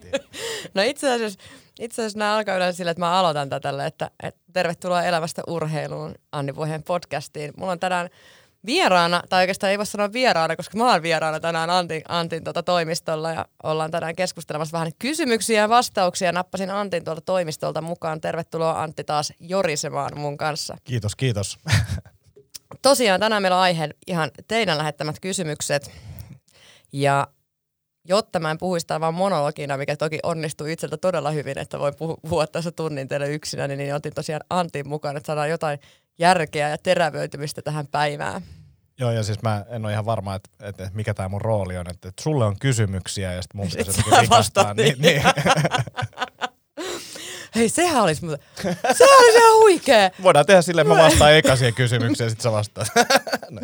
Podcastiin. No itse asiassa, itse asiassa nämä alkaa yleensä sillä, että mä aloitan tätä että, että tervetuloa elämästä urheiluun Anni Vuojeen podcastiin. Mulla on tänään vieraana, tai oikeastaan ei voi sanoa vieraana, koska mä oon vieraana tänään Antin, Antin tuota toimistolla ja ollaan tänään keskustelemassa vähän kysymyksiä ja vastauksia. Nappasin Antin tuolta toimistolta mukaan. Tervetuloa Antti taas jorisemaan mun kanssa. Kiitos, kiitos. Tosiaan tänään meillä on aihe ihan teidän lähettämät kysymykset. Ja jotta mä en puhuisi vaan monologina, mikä toki onnistuu itseltä todella hyvin, että voin puhua tässä tunnin teille yksinä, niin otin tosiaan Antin mukaan, että saadaan jotain järkeä ja terävöitymistä tähän päivään. Joo, ja siis mä en ole ihan varma, että, että mikä tämä mun rooli on, että, että sulle on kysymyksiä ja sitten mun pitäisi rikastaa. Niin, niin. Hei, sehän olisi muuta. Sehän olisi ihan huikee. Voidaan tehdä silleen, että mä vastaan eka siihen kysymykseen ja sitten sä vastaat.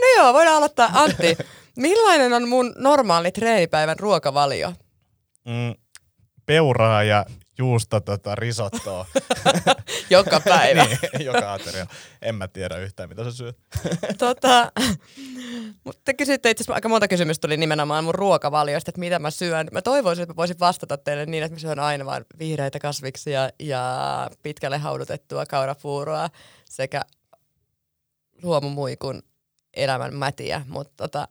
no joo, voidaan aloittaa. Antti, millainen on mun normaali treenipäivän ruokavalio? Mm, peuraa ja juusta tota, risottoa. joka päivä. niin, joka ateria. En mä tiedä yhtään, mitä sä syöt. tota, mutta kysytte itse asiassa aika monta kysymystä tuli nimenomaan mun ruokavaliosta, että mitä mä syön. Mä toivoisin, että mä voisin vastata teille niin, että mä syön aina vain vihreitä kasviksia ja pitkälle haudutettua kaurapuuroa sekä luomumuikun elämän mätiä. Mutta tota,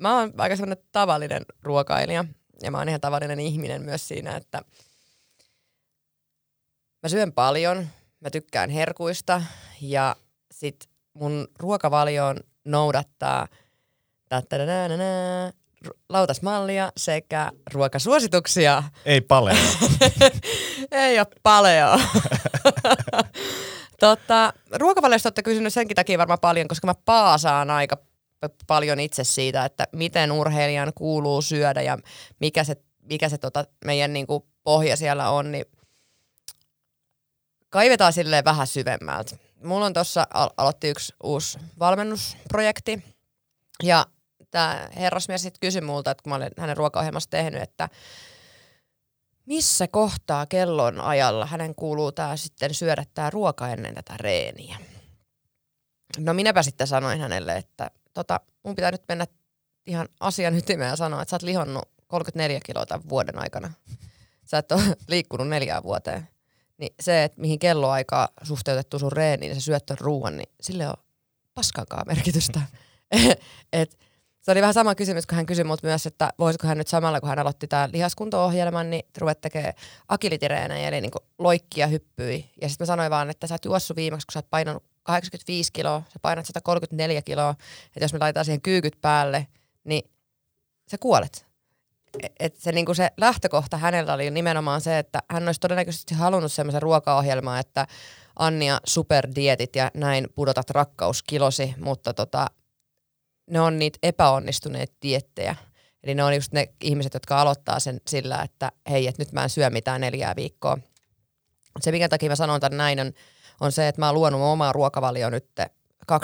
mä oon aika sellainen tavallinen ruokailija ja mä oon ihan tavallinen ihminen myös siinä, että – mä syön paljon, mä tykkään herkuista ja sit mun ruokavalioon noudattaa lautasmallia sekä ruokasuosituksia. Ei paleo. Ei ole paleo. tota, ruokavaliosta olette kysynyt senkin takia varmaan paljon, koska mä paasaan aika paljon itse siitä, että miten urheilijan kuuluu syödä ja mikä se, mikä se tota meidän niinku pohja siellä on, niin kaivetaan silleen vähän syvemmältä. Mulla on tuossa al- aloitti yksi uusi valmennusprojekti ja tämä herrasmies sitten kysyi multa, että kun mä olen hänen ruokaohjelmassa tehnyt, että missä kohtaa kellon ajalla hänen kuuluu tää sitten syödä tämä ruoka ennen tätä reeniä. No minäpä sitten sanoin hänelle, että tota, mun pitää nyt mennä ihan asian ytimeen ja sanoa, että sä oot lihonnut 34 kiloa tämän vuoden aikana. Sä et ole liikkunut neljään vuoteen niin se, että mihin kelloaikaa suhteutettu sun reeniin ja sä syöt ruuan, niin sille on paskankaan merkitystä. et, se oli vähän sama kysymys, kun hän kysyi mut myös, että voisiko hän nyt samalla, kun hän aloitti tämän lihaskunto-ohjelman, niin ruveta tekemään agilitireenejä, eli niin loikkia hyppyi. Ja sitten mä sanoin vaan, että sä oot juossut viimeksi, kun sä oot painanut 85 kiloa, sä painat 134 kiloa, että jos me laitetaan siihen kyykyt päälle, niin sä kuolet et se, niin se lähtökohta hänellä oli nimenomaan se, että hän olisi todennäköisesti halunnut semmoisen ruokaohjelman, että Annia superdietit ja näin pudotat rakkauskilosi, mutta tota, ne on niitä epäonnistuneita diettejä. Eli ne on just ne ihmiset, jotka aloittaa sen sillä, että hei, että nyt mä en syö mitään neljää viikkoa. Se, minkä takia mä sanon tämän näin, on, on se, että mä oon luonut omaa ruokavalio nyt 12-15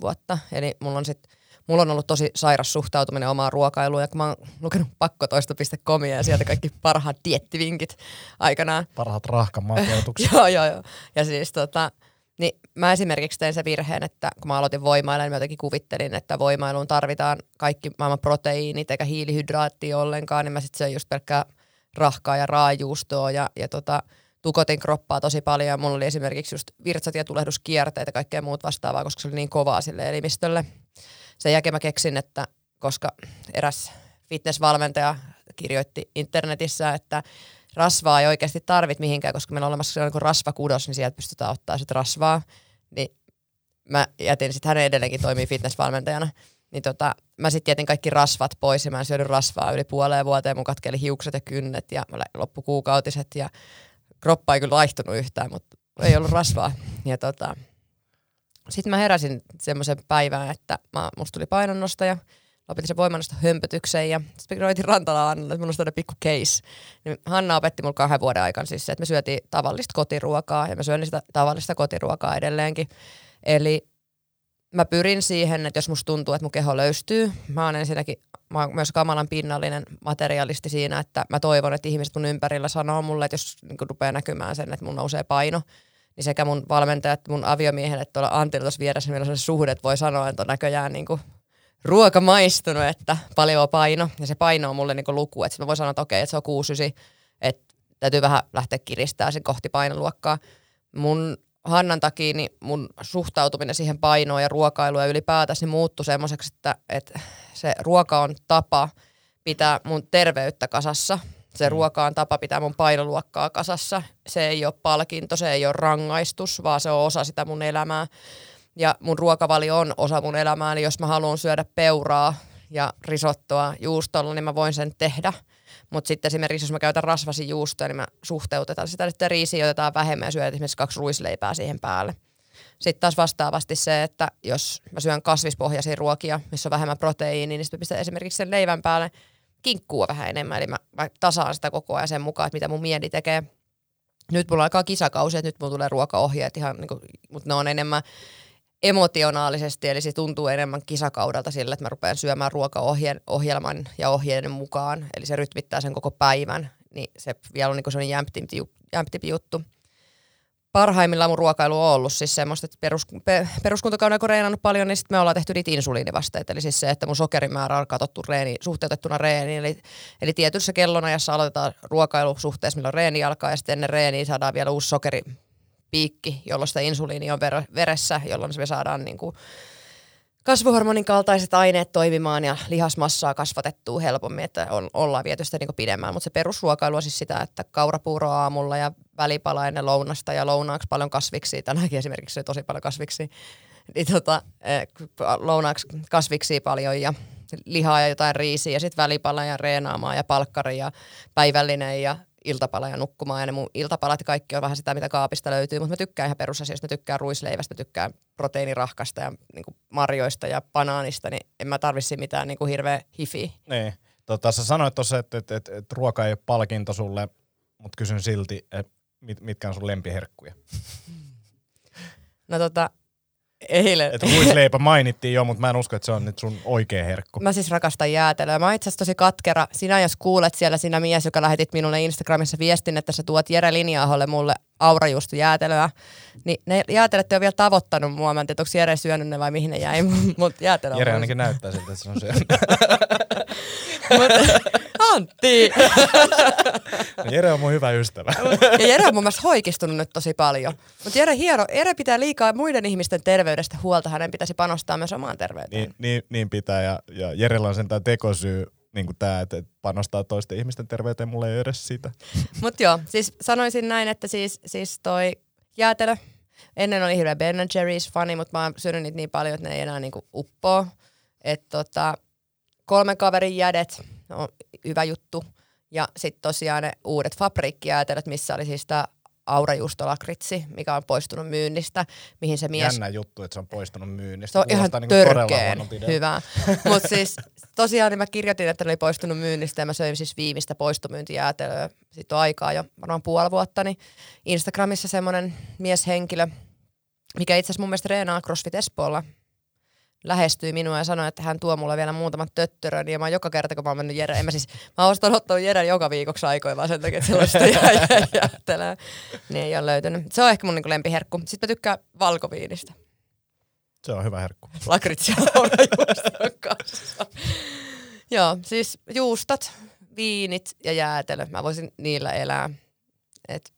vuotta. Eli mulla on sitten mulla on ollut tosi sairas suhtautuminen omaan ruokailuun ja kun mä oon lukenut pakkotoisto.comia ja sieltä kaikki parhaat diettivinkit aikanaan. Parhaat rahkamakeutukset. joo, joo, joo. Ja siis tota, niin mä esimerkiksi tein se virheen, että kun mä aloitin voimailla, niin mä jotenkin kuvittelin, että voimailuun tarvitaan kaikki maailman proteiinit eikä hiilihydraattia ollenkaan, niin mä sitten söin just pelkkää rahkaa ja raajuustoa ja, ja tota, tukotin kroppaa tosi paljon ja mulla oli esimerkiksi just virtsat ja kaikkea muut vastaavaa, koska se oli niin kovaa sille elimistölle sen jälkeen mä keksin, että koska eräs fitnessvalmentaja kirjoitti internetissä, että rasvaa ei oikeasti tarvit mihinkään, koska meillä on olemassa joku rasvakudos, niin sieltä pystytään ottaa sitten rasvaa. Niin mä jätin sitten, hänen edelleenkin toimii fitnessvalmentajana, niin tota, mä sitten jätin kaikki rasvat pois ja mä en rasvaa yli puoleen vuoteen. Mun katkeli hiukset ja kynnet ja loppukuukautiset ja kroppa ei kyllä laihtunut yhtään, mutta ei ollut rasvaa. Ja tota, sitten mä heräsin semmoisen päivään, että mä, musta tuli painonnostaja, lopetin sen voimannosta hömpötykseen ja sitten roitin Rantalaan Annalle, että mulla on pikku case. Niin Hanna opetti mulle kahden vuoden aikana siis se, että me syötiin tavallista kotiruokaa ja mä syön sitä tavallista kotiruokaa edelleenkin. Eli mä pyrin siihen, että jos musta tuntuu, että mun keho löystyy, mä oon ensinnäkin mä oon myös kamalan pinnallinen materialisti siinä, että mä toivon, että ihmiset mun ympärillä sanoo mulle, että jos niin rupeaa näkymään sen, että mun nousee paino, niin sekä mun valmentaja että mun aviomiehen, että tuolla Antilla tuossa vieressä, meillä on suhde, että voi sanoa, että on näköjään niin kuin ruoka maistunut, että paljon paino. Ja se paino on mulle niinku luku, että mä voin sanoa, että okei, että se on 69, että täytyy vähän lähteä kiristämään sen kohti painoluokkaa. Mun Hannan takia niin mun suhtautuminen siihen painoon ja ruokailuun ja ylipäätänsä niin muuttui semmoiseksi, että, että se ruoka on tapa pitää mun terveyttä kasassa. Se mm. ruoka on tapa pitää mun painoluokkaa kasassa. Se ei ole palkinto, se ei ole rangaistus, vaan se on osa sitä mun elämää. Ja mun ruokavalio on osa mun elämää, eli jos mä haluan syödä peuraa ja risottoa juustolla, niin mä voin sen tehdä – mutta sitten esimerkiksi jos mä käytän rasvasin juustoa, niin mä suhteutetaan sitä, että riisiä otetaan vähemmän ja syödään esimerkiksi kaksi ruisleipää siihen päälle. Sitten taas vastaavasti se, että jos mä syön kasvispohjaisia ruokia, missä on vähemmän proteiiniä, niin sitten pistän esimerkiksi sen leivän päälle kinkkua vähän enemmän. Eli mä, mä tasaan sitä koko ajan sen mukaan, että mitä mun mieli tekee. Nyt mulla alkaa kisakausi, että nyt mulla tulee ruokaohjeet ihan, niin kuin, mutta ne on enemmän emotionaalisesti, eli se tuntuu enemmän kisakaudelta sillä, että mä rupean syömään ruokaohjelman ja ohjeiden mukaan, eli se rytmittää sen koko päivän, niin se vielä on niin sellainen jämptimpi, juttu. Parhaimmillaan mun ruokailu on ollut siis semmoista, että perus, pe, peruskuntakauden kun reenannut paljon, niin sitten me ollaan tehty niitä insuliinivasteita. Eli siis se, että mun sokerimäärä on katsottu reeni, suhteutettuna reeniin. Eli, eli tietyssä kellonajassa aloitetaan ruokailu suhteessa, milloin reeni alkaa, ja sitten ennen reeniä saadaan vielä uusi sokeri piikki, jolloin sitä insuliini on veressä, jolloin me saadaan niin kuin kasvuhormonin kaltaiset aineet toimimaan ja lihasmassaa kasvatettua helpommin, että on, ollaan viety sitä niin pidemmään. Mutta se perusruokailu on siis sitä, että kaurapuuro aamulla ja välipala ennen lounasta ja lounaaksi paljon kasviksi. Tänäänkin esimerkiksi tosi paljon kasviksi. Niin tota, eh, lounaaksi kasviksi paljon ja lihaa ja jotain riisiä ja sitten välipala ja reenaamaa ja palkkari ja päivällinen ja iltapala ja nukkumaan. Ja ne mun iltapalat kaikki on vähän sitä, mitä kaapista löytyy, mutta mä tykkään ihan perusasioista. Mä tykkään ruisleivästä, mä tykkään proteiinirahkasta ja niin kuin marjoista ja banaanista, niin en mä tarvitsi mitään niin kuin hirveä hifi. Niin. Tota, sä sanoit tuossa, että, että, että, että ruoka ei ole palkinto sulle, mutta kysyn silti, että mit, mitkä on sun lempiherkkuja? No tota, Eilen. Että ruisleipä mainittiin jo, mutta mä en usko, että se on nyt sun oikea herkku. Mä siis rakastan jäätelöä. Mä oon itse asiassa tosi katkera. Sinä jos kuulet siellä, sinä mies, joka lähetit minulle Instagramissa viestin, että sä tuot Jere Linjaaholle mulle aurajuustu jäätelöä, niin ne jäätelöt ole vielä tavoittanut mua. Mä en tiedä, onko Jere syönyt ne vai mihin ne jäi, mutta jäätelö on Jere ainakin näyttää siltä, että se on syönyt. Antti! No Jere on mun hyvä ystävä. ja Jere on mun mielestä hoikistunut nyt tosi paljon. Mutta Jere hieno, Jere pitää liikaa muiden ihmisten terveydestä huolta, hänen pitäisi panostaa myös omaan terveyteen. Niin, niin, niin pitää, ja, ja Jerellä on sen tämä tekosyy, niin kuin tämä, että panostaa toisten ihmisten terveyteen, mulle ei edes sitä. Mutta joo, siis sanoisin näin, että siis, siis toi jäätelö, ennen oli hirveä Ben Jerry's fani, mutta mä oon syönyt niitä niin paljon, että ne ei enää niinku uppoo. Että tota, kolmen kaverin jädet, no, hyvä juttu. Ja sitten tosiaan ne uudet fabriikkijäätelöt, missä oli siis tämä aurajuustolakritsi, mikä on poistunut myynnistä, mihin se mies... Jännä juttu, että se on poistunut myynnistä. Se on ihan niin törkeen hyvä. Mutta siis tosiaan niin mä kirjoitin, että ne oli poistunut myynnistä ja mä söin siis viimeistä poistomyyntijäätelöä. Sitten on aikaa jo varmaan puoli vuotta, niin Instagramissa semmoinen mieshenkilö, mikä itse asiassa mun mielestä reenaa CrossFit Espoolla, lähestyi minua ja sanoi, että hän tuo mulle vielä muutaman töttörön. Ja mä joka kerta, kun mä oon mennyt Jere, en mä siis, mä oon ottanut Jere joka viikoksi aikoin vaan sen takia, että sellaista jättelee. Niin ei ole löytynyt. Se on ehkä mun niin lempiherkku. Sitten mä tykkään valkoviinistä. Se on hyvä herkku. Lakritsia on kanssa. Joo, siis juustat, viinit ja jäätelö. Mä voisin niillä elää. Et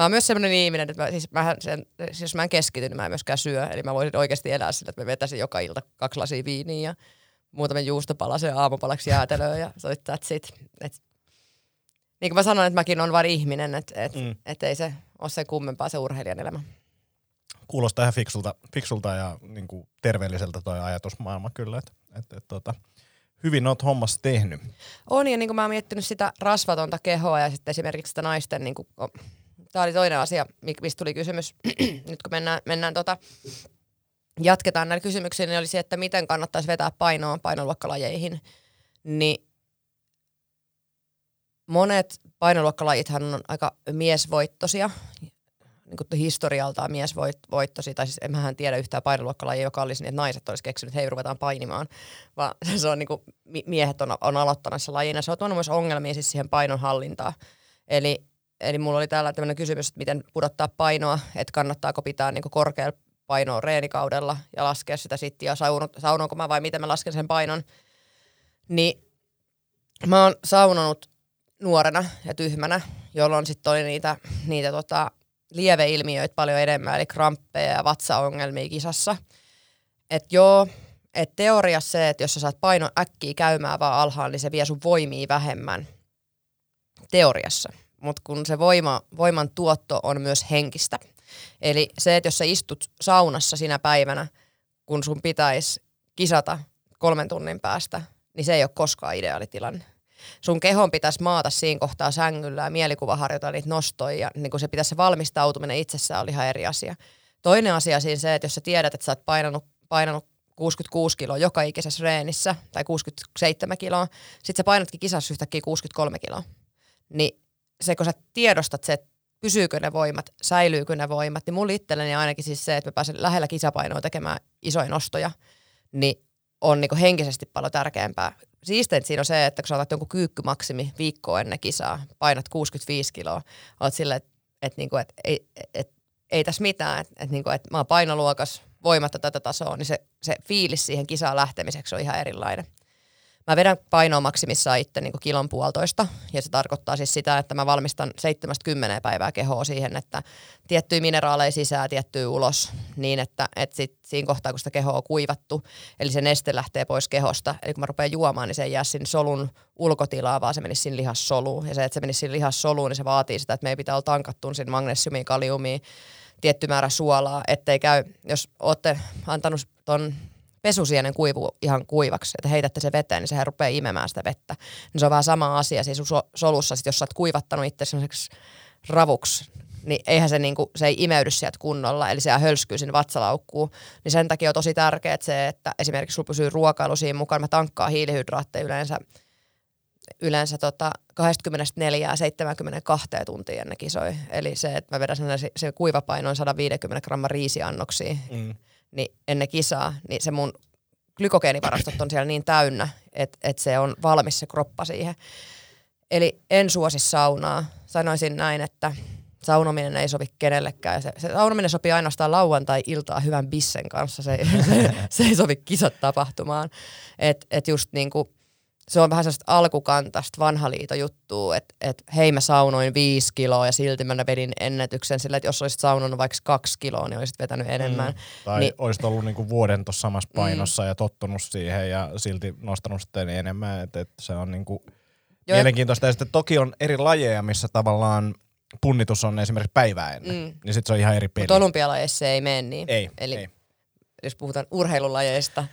Mä oon myös semmoinen ihminen, että mä, siis, mä sen, siis jos mä en keskity, niin mä en myöskään syö. Eli mä voisin oikeasti elää sillä, että mä vetäisin joka ilta kaksi lasia viiniä ja muutaman juustopalasen aamupalaksi jäätelöä ja so that's it. Et, niin kuin mä sanoin, että mäkin on vain ihminen, että et, mm. et ei se ole sen kummempaa se urheilijan elämä. Kuulostaa ihan fiksulta, fiksulta ja niin kuin terveelliseltä toi ajatusmaailma kyllä, että et, et, tota, hyvin oot hommassa tehnyt. On ja niin kuin mä oon miettinyt sitä rasvatonta kehoa ja sitten esimerkiksi sitä naisten niin kuin, Tämä oli toinen asia, mistä tuli kysymys. Nyt kun mennään, mennään tota, jatketaan näillä kysymyksillä, niin oli se, että miten kannattaisi vetää painoa painoluokkalajeihin. Niin monet painoluokkalajithan on aika miesvoittosia, niin kuin historialtaan miesvoittosia, tai siis en tiedä yhtään painoluokkalajia, joka olisi niin, että naiset olisi keksinyt, että hei, ruvetaan painimaan, vaan se on niin kuin, miehet on, on aloittanut se lajina. Se on tuonut myös ongelmia siis siihen painon hallintaan. Eli Eli mulla oli täällä tämmöinen kysymys, että miten pudottaa painoa, että kannattaako pitää niin korkealla painoa reenikaudella ja laskea sitä sitten ja saunonko mä vai miten mä lasken sen painon. Niin mä oon saunonut nuorena ja tyhmänä, jolloin sitten oli niitä, niitä tota, lieveilmiöitä paljon enemmän, eli kramppeja ja vatsaongelmia kisassa. Että joo, että teoriassa se, että jos sä saat painon äkkiä käymään vaan alhaan, niin se vie sun voimia vähemmän. Teoriassa. Mutta kun se voima, voiman tuotto on myös henkistä. Eli se, että jos sä istut saunassa sinä päivänä, kun sun pitäisi kisata kolmen tunnin päästä, niin se ei ole koskaan ideaalitilanne. Sun kehon pitäisi maata siinä kohtaa sängyllä ja mielikuva niitä nostoja ja niin kun se pitäisi se valmistautuminen itsessään oli ihan eri asia. Toinen asia siinä se, että jos sä tiedät, että sä oot painanut, painanut 66 kiloa joka ikisessä reenissä tai 67 kiloa, sit sä painatkin kisassa yhtäkkiä 63 kiloa. Niin se, kun sä tiedostat se, että pysyykö ne voimat, säilyykö ne voimat, niin mulla itselleni ainakin siis se, että mä pääsen lähellä kisapainoa tekemään isoja nostoja, niin on niinku henkisesti paljon tärkeämpää. Siisteintä siinä on se, että kun sä otat jonkun kyykkymaksimi viikkoa ennen kisaa, painat 65 kiloa, oot silleen, että et niinku, et, ei, et, ei tässä mitään, että et, niinku, et mä oon painoluokas, voimatta tätä tasoa, niin se, se fiilis siihen kisaan lähtemiseksi on ihan erilainen. Mä vedän painoa maksimissaan itse niin kilon puolitoista, ja se tarkoittaa siis sitä, että mä valmistan 70 päivää kehoa siihen, että tiettyjä mineraaleja sisään, tiettyä ulos, niin että, että sit siinä kohtaa, kun sitä kehoa on kuivattu, eli se neste lähtee pois kehosta, eli kun mä rupean juomaan, niin se ei jää sinne solun ulkotilaa, vaan se menisi sinne lihassoluun, ja se, että se menisi sinne lihassoluun, niin se vaatii sitä, että meidän pitää olla tankattu sinne magnesiumia, kaliumia, tietty määrä suolaa, ettei käy, jos olette antanut ton pesusienen kuivu ihan kuivaksi, että heitätte se veteen, niin sehän rupeaa imemään sitä vettä. Niin se on vähän sama asia siis solussa, sit jos sä oot kuivattanut itse sellaiseksi ravuksi, niin eihän se, niinku, se ei imeydy sieltä kunnolla, eli se hölskyy sinne vatsalaukkuun. Niin sen takia on tosi tärkeää se, että esimerkiksi sulla pysyy ruokailu siinä mukaan. Mä tankkaan hiilihydraatteja yleensä, yleensä tota 24-72 tuntia ennen kisoja. Eli se, että mä vedän sen, se kuivapainoin 150 gramman riisiannoksia. Mm niin ennen kisaa, niin se mun glykogeenivarastot on siellä niin täynnä, että, että se on valmis se kroppa siihen. Eli en suosi saunaa. Sanoisin näin, että saunominen ei sovi kenellekään. Se, se saunominen sopii ainoastaan lauantai-iltaa hyvän bissen kanssa. Se, se, se ei sovi kisat tapahtumaan. Että et just niinku, se on vähän sellaista alkukantasta vanha liito juttua, että et, hei mä saunoin viisi kiloa ja silti mä vedin ennätyksen sillä, että jos olisit saunonut vaikka kaksi kiloa, niin olisit vetänyt enemmän. Mm. Tai niin, olisit ollut niinku vuoden tuossa samassa mm. painossa mm. ja tottunut siihen ja silti nostanut sitten enemmän, että et se on niinku Joo, mielenkiintoista. Ja sitten toki on eri lajeja, missä tavallaan punnitus on esimerkiksi päivää ennen, mm. niin sitten se on ihan eri peli. Mutta olympialajeissa ei mene niin. Ei, Eli ei. jos puhutaan urheilulajeista,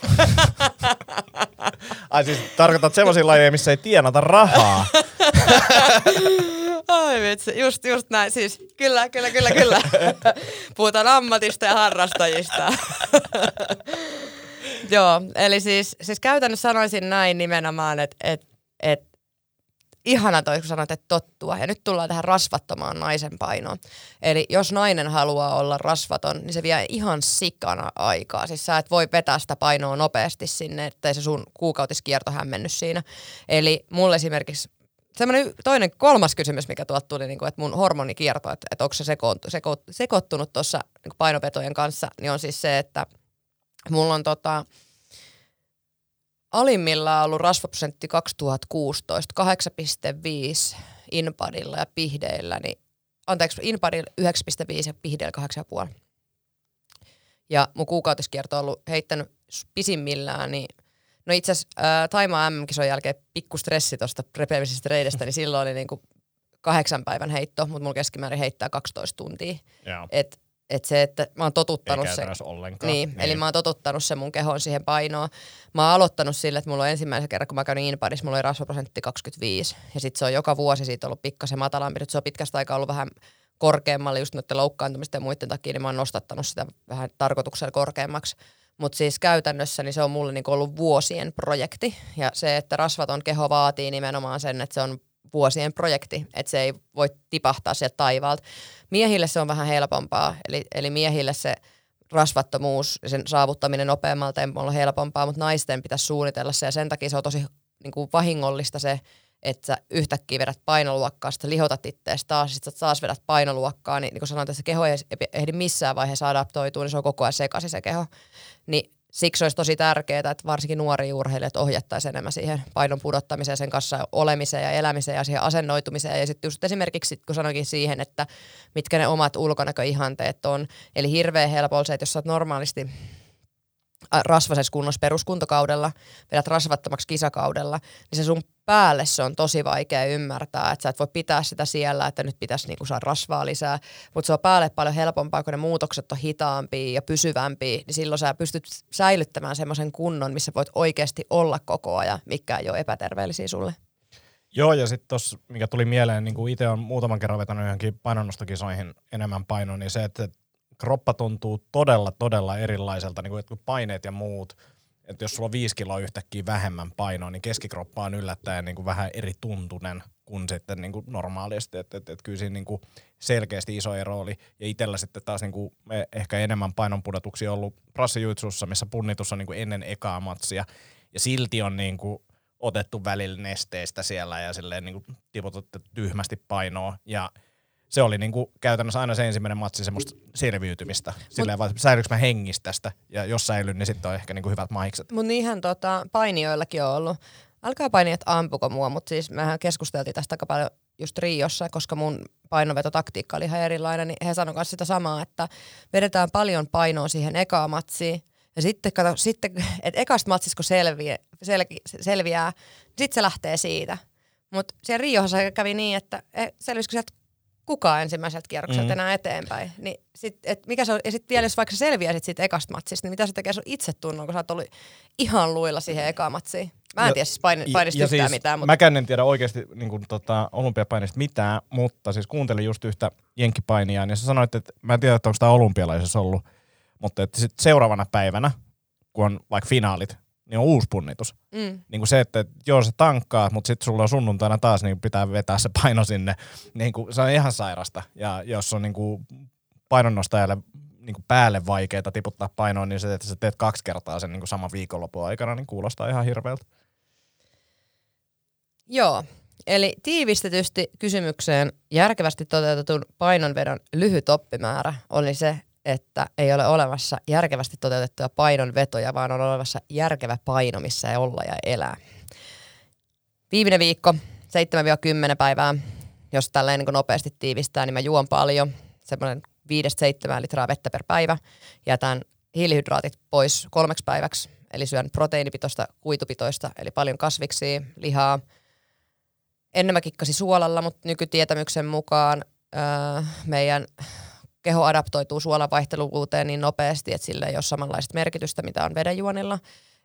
Ai siis tarkoitat semmoisia lajeja, missä ei tienata rahaa. Ai vitsi, just, just näin. Siis kyllä, kyllä, kyllä, kyllä. Puhutaan ammatista ja harrastajista. Joo, eli siis, siis käytännössä sanoisin näin nimenomaan, että et, et ihana toi, kun sanoit, että tottua. Ja nyt tullaan tähän rasvattomaan naisen painoon. Eli jos nainen haluaa olla rasvaton, niin se vie ihan sikana aikaa. Siis sä et voi vetää sitä painoa nopeasti sinne, ettei se sun kuukautiskierto hämmennyt siinä. Eli mulle esimerkiksi semmoinen toinen kolmas kysymys, mikä tuolta tuli, niin kuin, että mun hormonikierto, että, että onko se sekoontu, seko, sekoittunut tuossa niin painopetojen kanssa, niin on siis se, että mulla on tota, alimmillaan ollut rasvaprosentti 2016, 8,5 inpadilla ja pihdeillä, niin anteeksi, inpadilla 9,5 ja pihdeillä 8,5. Ja mun kuukautiskierto on ollut heittänyt pisimmillään, niin no itse asiassa Taimaa MM-kisojen jälkeen pikku stressi tuosta repemisestä reidestä, niin silloin oli niinku kahdeksan päivän heitto, mutta mulla keskimäärin heittää 12 tuntia. Yeah. Et että se, että mä oon totuttanut se. ollenkaan. Niin, niin, eli mä oon totuttanut se mun kehon siihen painoon. Mä oon aloittanut sille, että mulla on ensimmäisen kerran, kun mä käyn Inpadissa, mulla oli rasvaprosentti 25. Ja sit se on joka vuosi siitä ollut pikkasen matalampi. Nyt se on pitkästä aikaa ollut vähän korkeammalle just noiden loukkaantumisten ja muiden takia, niin mä oon nostattanut sitä vähän tarkoituksella korkeammaksi. Mutta siis käytännössä niin se on mulle niinku ollut vuosien projekti. Ja se, että rasvaton keho vaatii nimenomaan sen, että se on vuosien projekti, että se ei voi tipahtaa sieltä taivaalta. Miehille se on vähän helpompaa, eli, eli miehille se rasvattomuus ja sen saavuttaminen nopeammalta tempolla on helpompaa, mutta naisten pitäisi suunnitella se ja sen takia se on tosi niin kuin vahingollista se, että sä yhtäkkiä vedät painoluokkaa, sitten lihotat ittees taas, sitten taas vedät painoluokkaa, niin, niin kun sanoin, että se keho ei ehdi missään vaiheessa adaptoitua, niin se on koko ajan sekaisin se keho. Niin siksi olisi tosi tärkeää, että varsinkin nuori urheilijat ohjattaisiin enemmän siihen painon pudottamiseen, sen kanssa olemiseen ja elämiseen ja siihen asennoitumiseen. Ja sitten just esimerkiksi, kun sanoinkin siihen, että mitkä ne omat ulkonäköihanteet on. Eli hirveän helpolla se, että jos sä oot normaalisti rasvasessa kunnossa peruskuntokaudella, vedät rasvattomaksi kisakaudella, niin se sun päälle se on tosi vaikea ymmärtää, että sä et voi pitää sitä siellä, että nyt pitäisi niinku saada rasvaa lisää, mutta se on päälle paljon helpompaa, kun ne muutokset on hitaampia ja pysyvämpiä, niin silloin sä pystyt säilyttämään semmoisen kunnon, missä voit oikeasti olla koko ajan, mikä ei ole epäterveellisiä sulle. Joo, ja sitten tuossa, mikä tuli mieleen, niin kuin itse on muutaman kerran vetänyt johonkin painonnostokisoihin enemmän painoa, niin se, että kroppa tuntuu todella, todella erilaiselta, niin kuin paineet ja muut. Että jos sulla on viisi kiloa yhtäkkiä vähemmän painoa, niin keskikroppa on yllättäen niin kuin vähän eri tuntunen kuin sitten niin kuin normaalisti. Että et, et kyllä siinä niin kuin selkeästi iso ero oli. Ja itsellä sitten taas niin kuin ehkä enemmän painonpudotuksia ollut prassijuitsussa, missä punnitus on niin kuin ennen ekaa matsia. Ja silti on niin kuin otettu välillä nesteistä siellä ja silleen niin kuin tyhmästi painoa. Ja se oli niinku käytännössä aina se ensimmäinen matsi semmoista selviytymistä. Silleen vaan, säilyykö mä hengistä tästä, ja jos säilyn, niin sitten on ehkä niinku hyvät mahikset. Mutta niinhän tota, painijoillakin on ollut. Alkaa painijat ampuko mua, mutta siis mehän keskusteltiin tästä aika paljon just Riossa, koska mun painovetotaktiikka oli ihan erilainen, niin he sanoivat sitä samaa, että vedetään paljon painoa siihen ekaan matsiin, ja sitten, kato, sitten että ekasta matsissa kun selviää, sel, selviää, niin sitten se lähtee siitä. Mutta siellä Riossa kävi niin, että e, selvisikö sieltä kukaan ensimmäiseltä kierrokselta mm. enää eteenpäin. Niin sit, et mikä se on, ja sitten vielä jos vaikka selviäisit siitä ekasta matsista, niin mitä se tekee sun itsetunnon, kun sä oot ollut ihan luilla siihen ekaan matsiin? Mä en ja, tiedä siis pain, painista ja yhtään siis mitään. Mutta... Mäkään en tiedä oikeasti niin kuin, tota, olympiapainista mitään, mutta siis kuuntelin just yhtä jenkkipainijaa, niin sä sanoit, että mä en tiedä, että onko tämä olympialaisessa ollut, mutta että sit seuraavana päivänä, kun on vaikka finaalit, niin on uusi punnitus. Mm. Niin kuin se, että joo sä tankkaat, mutta sitten sulla on sunnuntaina taas niin pitää vetää se paino sinne. Niin kuin, se on ihan sairasta. Ja jos on niin kuin painonnostajalle niin kuin päälle vaikeaa tiputtaa painoa, niin se, että sä teet kaksi kertaa sen niin kuin saman viikonlopun aikana, niin kuulostaa ihan hirveältä. Joo, eli tiivistetysti kysymykseen järkevästi toteutetun painonvedon lyhyt oppimäärä oli se, että ei ole olemassa järkevästi toteutettuja painonvetoja, vaan on olemassa järkevä paino, missä ei olla ja elää. Viimeinen viikko, 7-10 päivää, jos tälleen niin nopeasti tiivistää, niin mä juon paljon, semmoinen 5-7 litraa vettä per päivä. Jätän hiilihydraatit pois kolmeksi päiväksi, eli syön proteiinipitoista, kuitupitoista, eli paljon kasviksia, lihaa. Ennen mä kikkasin suolalla, mutta nykytietämyksen mukaan öö, meidän keho adaptoituu suolavaihteluvuuteen niin nopeasti, että sillä ei ole samanlaista merkitystä, mitä on vedenjuonilla.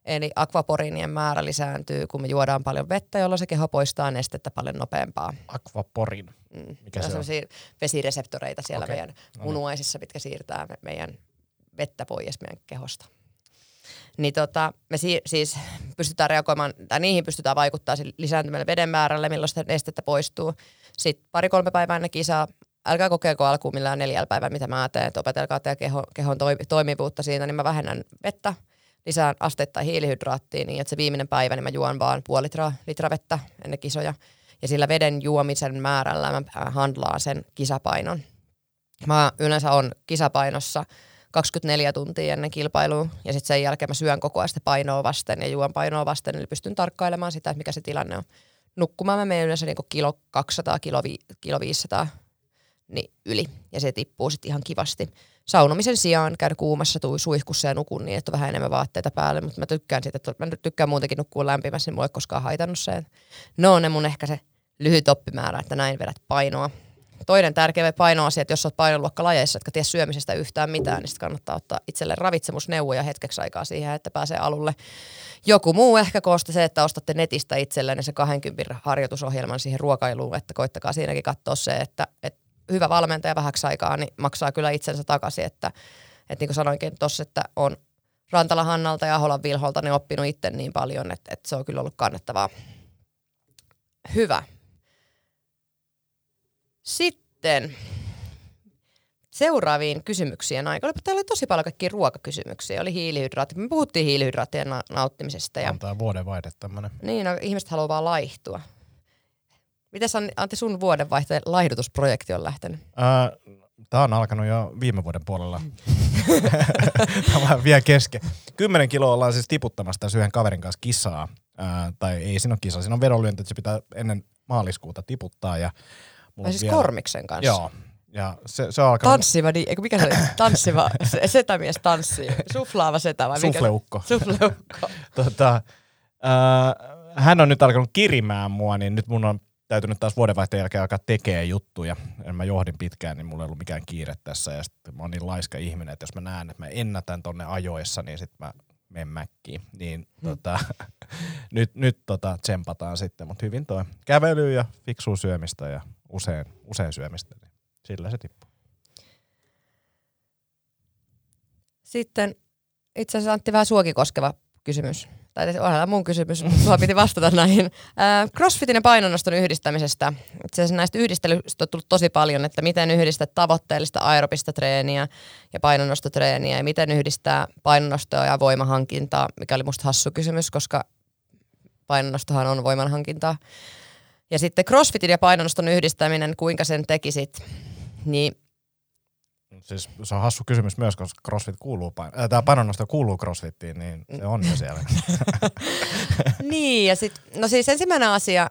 Eli akvaporinien määrä lisääntyy, kun me juodaan paljon vettä, jolloin se keho poistaa nestettä paljon nopeampaa. Akvaporin? Mm. Mikä se on? vesireseptoreita siellä okay. meidän no niin. munuaisissa, mitkä siirtää meidän vettä pois meidän kehosta. Niin tota, me si- siis pystytään reagoimaan, tai niihin pystytään vaikuttaa lisääntymällä veden määrälle, milloin sitä nestettä poistuu. Sitten pari-kolme päivää ennen kisaa älkää kokeilko alkuun millään neljällä päivää, mitä mä teen, että opetelkaa teidän keho, kehon toimivuutta siinä, niin mä vähennän vettä, lisään astetta hiilihydraattia, niin että se viimeinen päivä, niin mä juon vaan puoli litraa, litra vettä ennen kisoja. Ja sillä veden juomisen määrällä mä handlaan sen kisapainon. Mä yleensä on kisapainossa 24 tuntia ennen kilpailua ja sitten sen jälkeen mä syön koko ajan sitä painoa vasten ja juon painoa vasten, eli pystyn tarkkailemaan sitä, että mikä se tilanne on. Nukkumaan mä menen yleensä niin kilo 200, kilo, kilo 500 niin yli. Ja se tippuu sitten ihan kivasti. Saunomisen sijaan käydä kuumassa tui suihkussa ja nukun niin, että on vähän enemmän vaatteita päälle, mutta mä tykkään siitä, että mä tykkään muutenkin nukkua lämpimässä, niin mulla ei koskaan haitannut se. No ne mun ehkä se lyhyt oppimäärä, että näin vedät painoa. Toinen tärkeä painoasia, että jos olet painoluokkalajeissa, etkä tiedä syömisestä yhtään mitään, niin kannattaa ottaa itselle ravitsemusneuvoja hetkeksi aikaa siihen, että pääsee alulle. Joku muu ehkä koosta se, että ostatte netistä itsellenne se 20 harjoitusohjelman siihen ruokailuun, että koittakaa siinäkin katsoa se, että, että hyvä valmentaja vähäksi aikaa, niin maksaa kyllä itsensä takaisin. Että, että niin kuin sanoinkin tuossa, että on Rantala Hannalta ja Aholan Vilholta niin oppinut itse niin paljon, että, että se on kyllä ollut kannattavaa. Hyvä. Sitten seuraaviin kysymyksiin aika. Täällä oli tosi paljon kaikkia ruokakysymyksiä. Oli hiilihydraatti. Me puhuttiin hiilihydraattien nauttimisesta. Ja... Antaa vuoden vaihde tämmöinen. Niin, no, ihmiset haluaa vaan laihtua. Miten Antti sun vuodenvaihteen laihdutusprojekti on lähtenyt? Äh, Tämä on alkanut jo viime vuoden puolella. Tämä on vielä kesken. Kymmenen kiloa ollaan siis tiputtamassa tässä yhden kaverin kanssa kisaa. Ää, tai ei siinä ole kisa, siinä on vedonlyönti, että se pitää ennen maaliskuuta tiputtaa. Ja mulla siis vielä... Kormiksen kanssa? Joo. Ja se, se on alkanut... Tanssiva, niin, eikö mikä se oli? Tanssiva, setämies tanssii. Suflaava setä vai mikä? Sufleukko. Sufleukko. tota, ää, hän on nyt alkanut kirimään mua, niin nyt mun on täytynyt taas vuodenvaihteen jälkeen alkaa tekee juttuja. Ja mä johdin pitkään, niin mulla ei ollut mikään kiire tässä. Ja sitten mä oon niin laiska ihminen, että jos mä näen, että mä ennätän tonne ajoissa, niin sitten mä menen mäkkiin. Niin hmm. tota, nyt, nyt tota tsempataan sitten, mutta hyvin toi kävely ja fiksuu syömistä ja usein, usein syömistä, niin sillä se tippuu. Sitten itse asiassa Antti vähän suoki koskeva kysymys tai onhan mun kysymys, mutta piti vastata näihin. Crossfitin ja painonnoston yhdistämisestä. Itse asiassa näistä yhdistelyistä on tullut tosi paljon, että miten yhdistää tavoitteellista aerobista treeniä ja painonnostotreeniä ja miten yhdistää painonnostoa ja voimahankintaa, mikä oli musta hassu kysymys, koska painonnostohan on voimanhankintaa. Ja sitten crossfitin ja painonnoston yhdistäminen, kuinka sen tekisit, niin Siis se on hassu kysymys myös, koska CrossFit kuuluu, pain- äh, tämä painonnosto kuuluu CrossFittiin, niin se on jo siellä. niin, ja sit, no siis ensimmäinen asia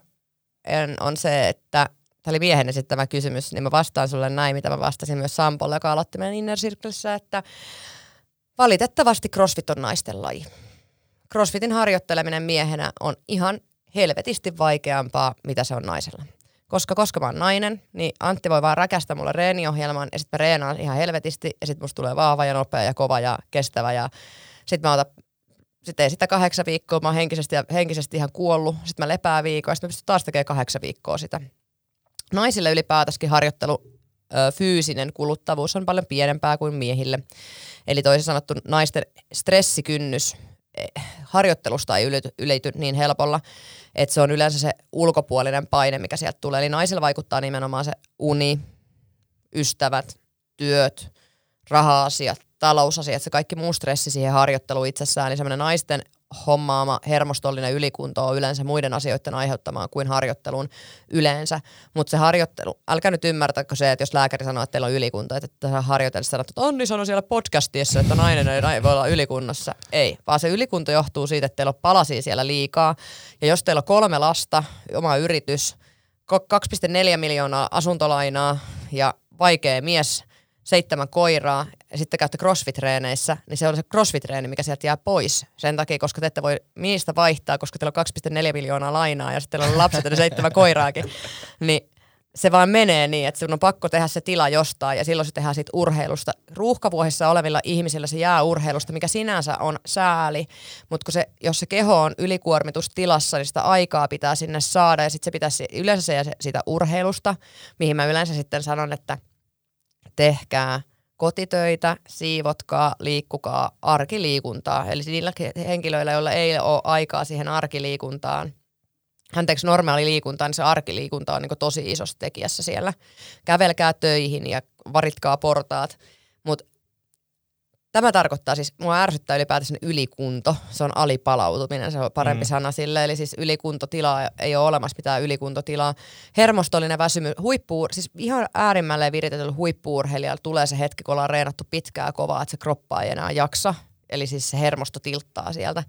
on se, että tämä oli miehen esittämä kysymys, niin mä vastaan sulle näin, mitä mä vastasin myös Sampolle, joka aloitti meidän Inner Circlessä, että valitettavasti CrossFit on naisten laji. CrossFitin harjoitteleminen miehenä on ihan helvetisti vaikeampaa, mitä se on naisella koska koska mä oon nainen, niin Antti voi vaan räkästä mulle reeniohjelman ja sitten mä reenaan ihan helvetisti ja sitten musta tulee vahva ja nopea ja kova ja kestävä ja sitten mä otan sitten ei sitä kahdeksan viikkoa, mä oon henkisesti, henkisesti ihan kuollut, sitten mä lepää viikkoa ja sitten mä pystyn taas tekemään kahdeksan viikkoa sitä. Naisille ylipäätänsä harjoittelu ö, fyysinen kuluttavuus on paljon pienempää kuin miehille. Eli toisin sanottu naisten stressikynnys harjoittelusta ei ylity, ylity niin helpolla että se on yleensä se ulkopuolinen paine, mikä sieltä tulee. Eli naisilla vaikuttaa nimenomaan se uni, ystävät, työt, raha-asiat, talousasiat, se kaikki muu stressi siihen harjoitteluun itsessään, niin semmoinen naisten hommaama hermostollinen ylikunto on yleensä muiden asioiden aiheuttamaa kuin harjoittelun yleensä. Mutta se harjoittelu, älkää nyt ymmärtäkö se, että jos lääkäri sanoo, että teillä on ylikunto, että tässä harjoitellessa sanoo, että Onni sanoi siellä podcastissa, että nainen ei voi olla ylikunnossa. Ei, vaan se ylikunto johtuu siitä, että teillä on palasia siellä liikaa. Ja jos teillä on kolme lasta, oma yritys, 2,4 miljoonaa asuntolainaa ja vaikea mies, seitsemän koiraa ja sitten käytte crossfit-treeneissä, niin se on se crossfit-treeni, mikä sieltä jää pois. Sen takia, koska te ette voi niistä vaihtaa, koska teillä on 2,4 miljoonaa lainaa ja sitten teillä on lapset ja seitsemän koiraakin. Niin se vaan menee niin, että sun on pakko tehdä se tila jostain ja silloin se tehdään siitä urheilusta. Ruuhkavuosissa olevilla ihmisillä se jää urheilusta, mikä sinänsä on sääli, mutta se, jos se keho on ylikuormitustilassa, niin sitä aikaa pitää sinne saada ja sitten se pitäisi yleensä se siitä urheilusta, mihin mä yleensä sitten sanon, että tehkää – kotitöitä, siivotkaa, liikkukaa, arkiliikuntaa. Eli niillä henkilöillä, joilla ei ole aikaa siihen arkiliikuntaan, anteeksi, normaali liikuntaan, niin se arkiliikunta on niin tosi isossa tekijässä siellä. Kävelkää töihin ja varitkaa portaat. Mutta Tämä tarkoittaa siis, mua ärsyttää ylipäätänsä ylikunto, se on alipalautuminen, se on parempi mm. sana sille, eli siis ylikuntotilaa ei ole olemassa mitään ylikuntotilaa. Hermostollinen väsymy, huippu, siis ihan äärimmälleen viritetyllä huippuurheilijalla tulee se hetki, kun ollaan reenattu pitkää kovaa, että se kroppa ei enää jaksa, eli siis se hermosto tilttaa sieltä.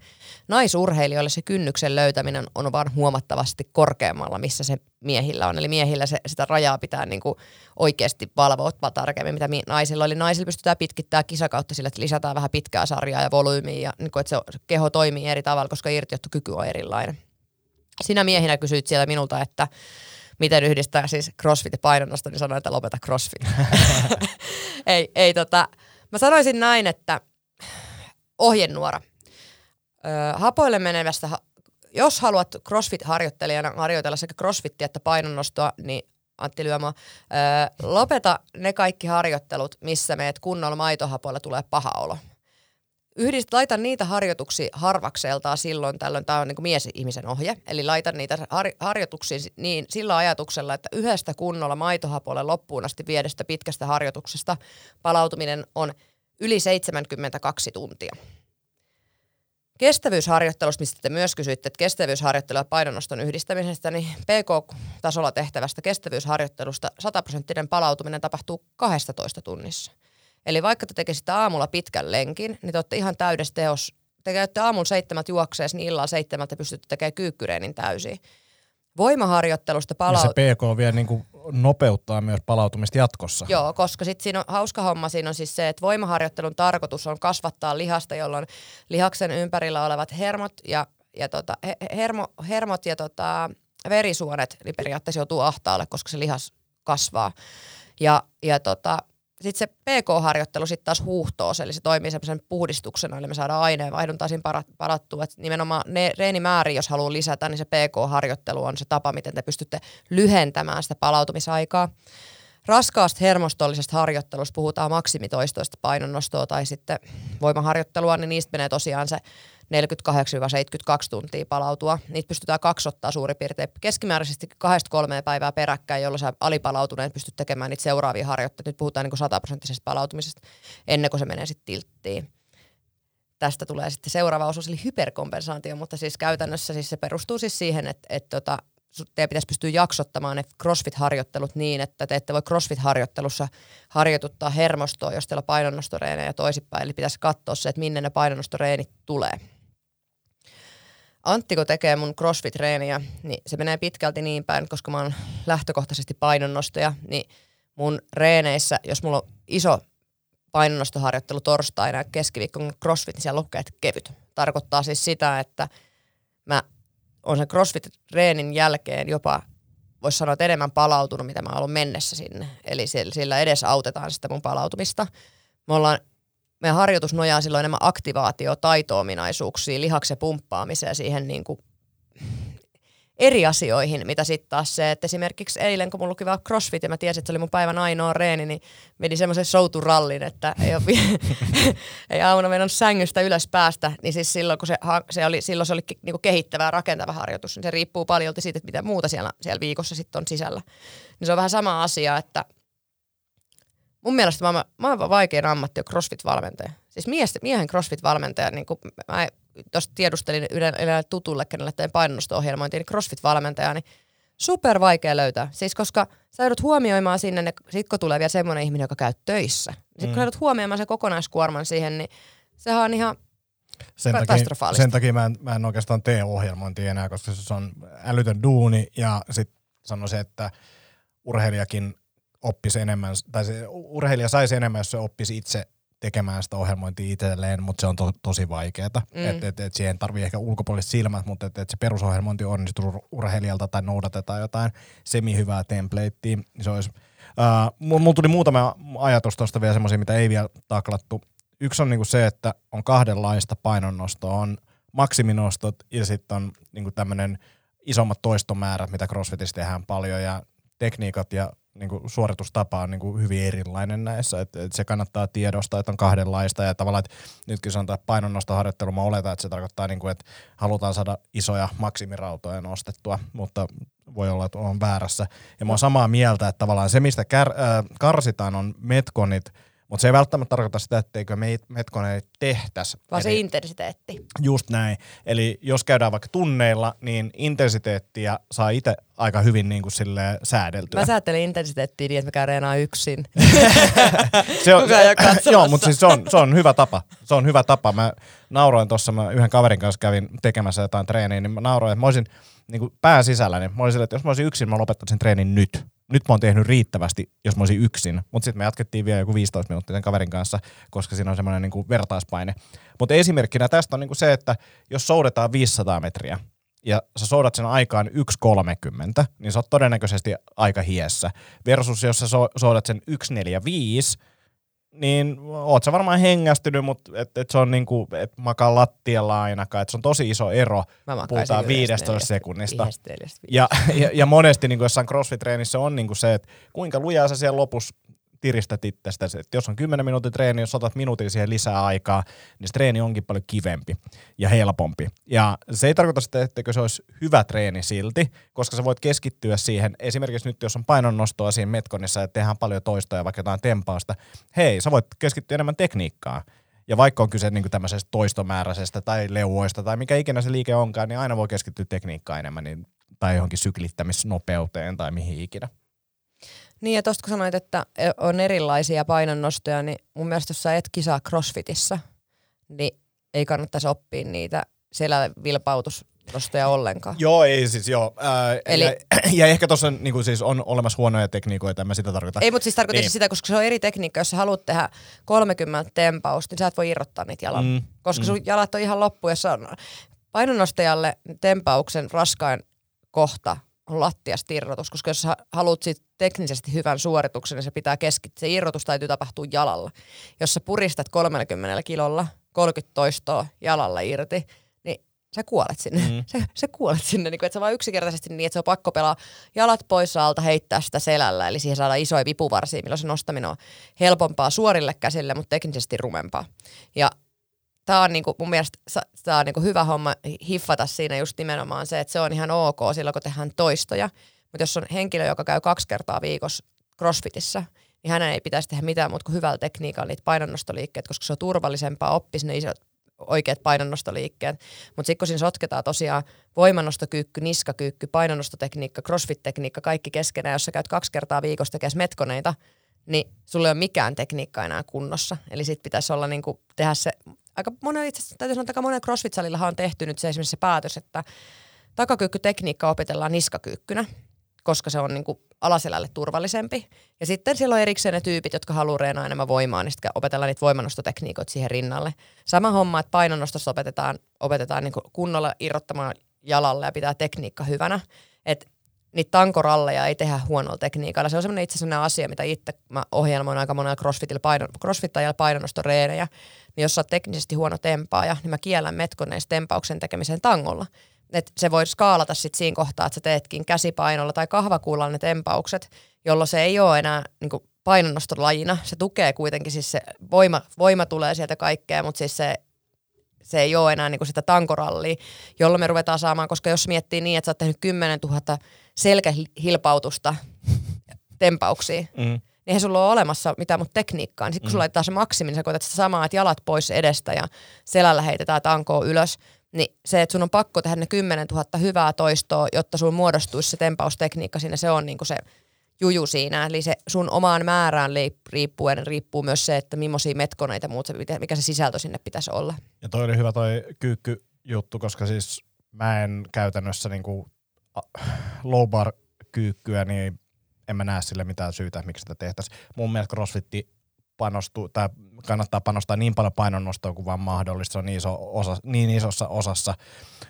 Naisurheilijoille se kynnyksen löytäminen on vaan huomattavasti korkeammalla, missä se miehillä on. Eli miehillä se, sitä rajaa pitää niin kuin oikeasti valvoa tarkemmin, mitä naisilla Eli naisilla pystytään pitkittämään kisakautta sillä, että lisätään vähän pitkää sarjaa ja volyymiä, ja niin kuin, että se keho toimii eri tavalla, koska irtiottokyky on erilainen. Sinä miehinä kysyit siellä minulta, että miten yhdistää siis crossfit ja painonnosto, niin sanoin, että lopeta crossfit. ei, ei tota, mä sanoisin näin, että ohjenuora. Öö, hapoille menevästä, jos haluat CrossFit-harjoittelijana harjoitella sekä CrossFittia että painonnostoa, niin Antti Lyömo, öö, lopeta ne kaikki harjoittelut, missä meet kunnolla maitohapoilla tulee paha olo. Yhdist, laita niitä harjoituksia harvakseltaan silloin tällöin, tämä on niin mies-ihmisen ohje, eli laita niitä har, harjoituksia niin, sillä ajatuksella, että yhdestä kunnolla maitohapoille loppuun asti viedestä pitkästä harjoituksesta palautuminen on yli 72 tuntia. kestävyysharjoittelusta, mistä te myös kysyitte, että kestävyysharjoittelu ja painonnoston yhdistämisestä, niin PK-tasolla tehtävästä kestävyysharjoittelusta 100 prosenttinen palautuminen tapahtuu 12 tunnissa. Eli vaikka te tekisitte aamulla pitkän lenkin, niin te olette ihan täydessä teos. Te käytte aamulla seitsemät juoksees, niin illalla seitsemältä pystytte tekemään kyykkyreenin täysin. Voimaharjoittelusta palautumista. se PK vielä niin kuin nopeuttaa myös palautumista jatkossa. Joo, koska sitten siinä on hauska homma siinä on siis se, että voimaharjoittelun tarkoitus on kasvattaa lihasta, jolloin lihaksen ympärillä olevat hermot ja, ja tota, hermo, hermot ja tota, verisuonet niin periaatteessa joutuu ahtaalle, koska se lihas kasvaa. Ja, ja tota, sitten se PK-harjoittelu sitten taas huuhtoo, eli se toimii semmoisen puhdistuksena, eli me saadaan aineenvaihduntaa siinä parattua. Et nimenomaan ne reenimääri, jos haluaa lisätä, niin se PK-harjoittelu on se tapa, miten te pystytte lyhentämään sitä palautumisaikaa. Raskaasta hermostollisesta harjoittelusta puhutaan maksimitoistoista painonnostoa tai sitten voimaharjoittelua, niin niistä menee tosiaan se 48-72 tuntia palautua. Niitä pystytään kaksottaa suurin piirtein keskimääräisesti kahdesta kolmeen päivää peräkkäin, jolloin sä alipalautuneet pystyt tekemään niitä seuraavia harjoitteita. Nyt puhutaan niin sataprosenttisesta palautumisesta ennen kuin se menee sitten tilttiin. Tästä tulee sitten seuraava osuus, eli hyperkompensaatio, mutta siis käytännössä siis se perustuu siis siihen, että, että tota, teidän pitäisi pystyä jaksottamaan ne CrossFit-harjoittelut niin, että te ette voi CrossFit-harjoittelussa harjoituttaa hermostoa, jos teillä on painonnostoreenejä toisinpäin. Eli pitäisi katsoa se, että minne ne painonnostoreenit tulee. Antti, kun tekee mun crossfit-treeniä, niin se menee pitkälti niin päin, koska mä oon lähtökohtaisesti painonnostaja, niin mun reeneissä, jos mulla on iso painonnostoharjoittelu torstaina ja keskiviikkon crossfit, niin siellä lukee, että kevyt. Tarkoittaa siis sitä, että mä on sen crossfit-reenin jälkeen jopa, voisi sanoa, että enemmän palautunut, mitä mä oon ollut mennessä sinne. Eli sillä edes autetaan sitä mun palautumista. Me ollaan meidän harjoitus nojaa silloin enemmän aktivaatio, taito-ominaisuuksiin, lihaksen pumppaamiseen siihen niin kuin eri asioihin, mitä sitten taas se, että esimerkiksi eilen, kun mulla luki vaan crossfit ja mä tiesin, että se oli mun päivän ainoa reeni, niin meni semmoisen souturallin, että ei, ole, ei aamuna mennä sängystä ylös päästä, niin siis silloin, kun se, se oli, silloin se oli niinku kehittävä rakentava harjoitus, niin se riippuu paljon siitä, että mitä muuta siellä, siellä viikossa sitten on sisällä. Niin se on vähän sama asia, että mun mielestä mä, mä oon vaikein ammatti on CrossFit-valmentaja. Siis mies, miehen CrossFit-valmentaja, niin kuin mä tuossa tiedustelin yhdelle tutulle, kenelle tein painonnosto-ohjelmointia, niin CrossFit-valmentaja, niin super vaikea löytää. Siis koska sä joudut huomioimaan sinne, ne, sit kun tulee vielä semmoinen ihminen, joka käy töissä. Sitten mm. kun joudut huomioimaan sen kokonaiskuorman siihen, niin sehän on ihan sen takia, sen takia mä en, mä en oikeastaan tee ohjelmointia enää, koska se on älytön duuni ja sitten sanoisin, että urheilijakin oppisi enemmän, tai se urheilija saisi enemmän, jos se oppisi itse tekemään sitä ohjelmointia itselleen, mutta se on to, tosi vaikeaa. Mm. Että et, et siihen tarvii ehkä ulkopuoliset silmät, mutta että et se perusohjelmointi onnistuu urheilijalta tai noudatetaan jotain semi-hyvää templatea, niin se olisi Uh, mulla tuli muutama ajatus tuosta vielä semmoisia, mitä ei vielä taklattu. Yksi on niinku se, että on kahdenlaista painonnostoa. On maksiminostot ja sitten on niinku tämmöinen isommat toistomäärät, mitä CrossFitissa tehdään paljon ja tekniikat ja niin kuin suoritustapa on niin kuin hyvin erilainen näissä. Et, et se kannattaa tiedostaa, että on kahdenlaista ja tavallaan, että nytkin sanotaan painonnostoharjoittelu, mä oletan, että se tarkoittaa, niin kuin, että halutaan saada isoja maksimirautoja nostettua, mutta voi olla, että on väärässä. Ja mä oon samaa mieltä, että tavallaan se, mistä kär, äh, karsitaan, on metkonit – mutta se ei välttämättä tarkoita sitä, etteikö me Metkonen tehtäisi. Vaan se intensiteetti. Just näin. Eli jos käydään vaikka tunneilla, niin intensiteettiä saa itse aika hyvin niin kuin säädeltyä. Mä säätelin intensiteettiä niin, että mä käyn reenaa yksin. se on, joo, mutta siis se on, se on hyvä tapa. Se on hyvä tapa. Mä nauroin tuossa, mä yhden kaverin kanssa kävin tekemässä jotain treeniä, niin mä nauroin, että mä olisin niin kuin pään sisällä, niin mä olisin, että jos mä olisin yksin, mä lopettaisin treenin nyt nyt mä oon tehnyt riittävästi, jos mä olisin yksin. Mutta sitten me jatkettiin vielä joku 15 minuuttia sen kaverin kanssa, koska siinä on semmoinen niinku vertaispaine. Mutta esimerkkinä tästä on niinku se, että jos soudetaan 500 metriä, ja sä soudat sen aikaan 1.30, niin sä oot todennäköisesti aika hiessä. Versus jos sä so- soudat sen 1.45, niin oot sä varmaan hengästynyt, mutta et, et se on niinku, et makaa lattialla ainakaan, että se on tosi iso ero, puhutaan 15 sekunnista. Ja, ja, ja monesti niinku jossain crossfit-treenissä on niinku se, että kuinka lujaa sä siellä lopussa tiristät itsestäsi. Että jos on 10 minuutin treeni, jos otat minuutin siihen lisää aikaa, niin se treeni onkin paljon kivempi ja helpompi. Ja se ei tarkoita sitä, että se olisi hyvä treeni silti, koska sä voit keskittyä siihen, esimerkiksi nyt jos on painonnostoa siinä Metkonissa ja tehdään paljon toistoja, vaikka jotain tempausta, hei, sä voit keskittyä enemmän tekniikkaan Ja vaikka on kyse niin tämmöisestä toistomääräisestä tai leuoista tai mikä ikinä se liike onkaan, niin aina voi keskittyä tekniikkaan enemmän niin, tai johonkin syklittämisnopeuteen tai mihin ikinä. Niin ja tuosta kun sanoit, että on erilaisia painonnostoja, niin mun mielestä jos sä et kisaa crossfitissä, niin ei kannattaisi oppia niitä siellä vilpautusnostoja ollenkaan. Joo, ei siis joo. Ää, Eli, ja, ja, ehkä tuossa niin siis on olemassa huonoja tekniikoita, en mä sitä tarkoita. Ei, mutta siis tarkoitin niin. sitä, koska se on eri tekniikka. Jos sä haluat tehdä 30 tempausta, niin sä et voi irrottaa niitä jalan. Mm, koska mm. sun jalat on ihan loppu, jos on painonnostajalle tempauksen raskain kohta on lattiasta irrotus, koska jos haluat siitä teknisesti hyvän suorituksen, niin se pitää keskittyä. Se irrotus täytyy tapahtua jalalla. Jos sä puristat 30 kilolla, 30 toistoa jalalla irti, niin sä kuolet sinne. Mm. Sä, sä kuolet sinne, niin kuin, että sä vaan yksinkertaisesti niin, että se on pakko pelaa jalat pois alta, heittää sitä selällä, eli siihen saadaan isoja vipuvarsia, milloin se nostaminen on helpompaa suorille käsille, mutta teknisesti rumempaa. Ja tämä on niinku, mun mielestä tää on niinku hyvä homma hiffata siinä just nimenomaan se, että se on ihan ok silloin, kun tehdään toistoja. Mutta jos on henkilö, joka käy kaksi kertaa viikossa crossfitissä, niin hänen ei pitäisi tehdä mitään muuta kuin hyvällä tekniikalla niitä painonnostoliikkeet, koska se on turvallisempaa, oppisi ne isot oikeat painonnostoliikkeet. Mutta sitten kun siinä sotketaan tosiaan voimannostokyykky, niskakyykky, painonnostotekniikka, crossfit-tekniikka, kaikki keskenään, jos sä käyt kaksi kertaa viikossa tekemään metkoneita, niin sulla ei ole mikään tekniikka enää kunnossa. Eli sitten pitäisi olla niinku, tehdä se aika monen, itse asiassa täytyy sanoa, että monen CrossFit-salillahan on tehty nyt se esimerkiksi se päätös, että takakyykkytekniikka opetellaan niskakyykkynä, koska se on niin kuin alaselälle turvallisempi. Ja sitten siellä on erikseen ne tyypit, jotka haluaa reenaa enemmän voimaa, niin sitten opetellaan niitä voimannostotekniikoita siihen rinnalle. Sama homma, että painonnostossa opetetaan, opetetaan niin kunnolla irrottamaan jalalle ja pitää tekniikka hyvänä. Et niitä tankoralleja ei tehdä huonolla tekniikalla. Se on semmoinen itse asiassa asia, mitä itse mä ohjelmoin aika monella crossfitilla painon, crossfittajalla painonnostoreenejä. Niin jos sä oot teknisesti huono tempaaja, niin mä kiellän metkoneista tempauksen tekemisen tangolla. Et se voi skaalata sit siinä kohtaa, että sä teetkin käsipainolla tai kahvakuulla ne tempaukset, jolloin se ei ole enää niin painonnostolajina. Se tukee kuitenkin, siis se voima, voima tulee sieltä kaikkea, mutta siis se se ei ole enää niin kuin sitä tankorallia, jolloin me ruvetaan saamaan, koska jos miettii niin, että sä oot tehnyt 10 000 selkähilpautusta tempauksia, mm. niin eihän sulla ole olemassa mitään muuta tekniikkaa. Niin sitten kun mm. sulla laitetaan se maksimi, niin sä koetat sitä samaa, että jalat pois edestä ja selällä heitetään tankoa ylös, niin se, että sun on pakko tehdä ne 10 000 hyvää toistoa, jotta sun muodostuisi se tempaustekniikka siinä, se on niinku se juju siinä. Eli se sun omaan määrään riippuen riippuu myös se, että millaisia metkoneita muut, mikä se sisältö sinne pitäisi olla. Ja toi oli hyvä toi kyykkyjuttu, koska siis mä en käytännössä niinku low bar kyykkyä, niin en mä näe sille mitään syytä, miksi sitä tehtäisiin. Mun mielestä crossfitti panostuu, tai kannattaa panostaa niin paljon painonnostoa kuin vaan mahdollista. Se on niin, iso osa, niin isossa osassa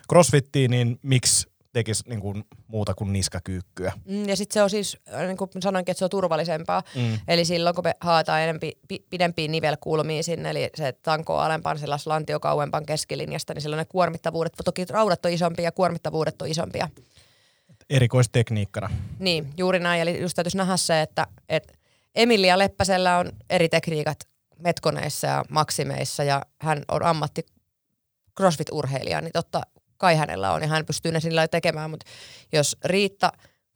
crossfittiin, niin miksi tekisi niin kuin muuta kuin niskakyykkyä. Mm, ja sitten se on siis, niin kuin sanoinkin, että se on turvallisempaa. Mm. Eli silloin kun me haetaan enempi, pidempiin nivelkulmiin sinne, eli se tanko alempaan, sellaisen lantio kauempaan keskilinjasta, niin silloin ne kuormittavuudet, toki raudat on isompia ja kuormittavuudet on isompia. Erikoistekniikkana. Niin, juuri näin. Eli just täytyisi nähdä se, että, että Emilia Leppäsellä on eri tekniikat metkoneissa ja maksimeissa ja hän on ammatti crossfit-urheilija, niin totta kai hänellä on ja hän pystyy ne sillä tekemään, mutta jos Riitta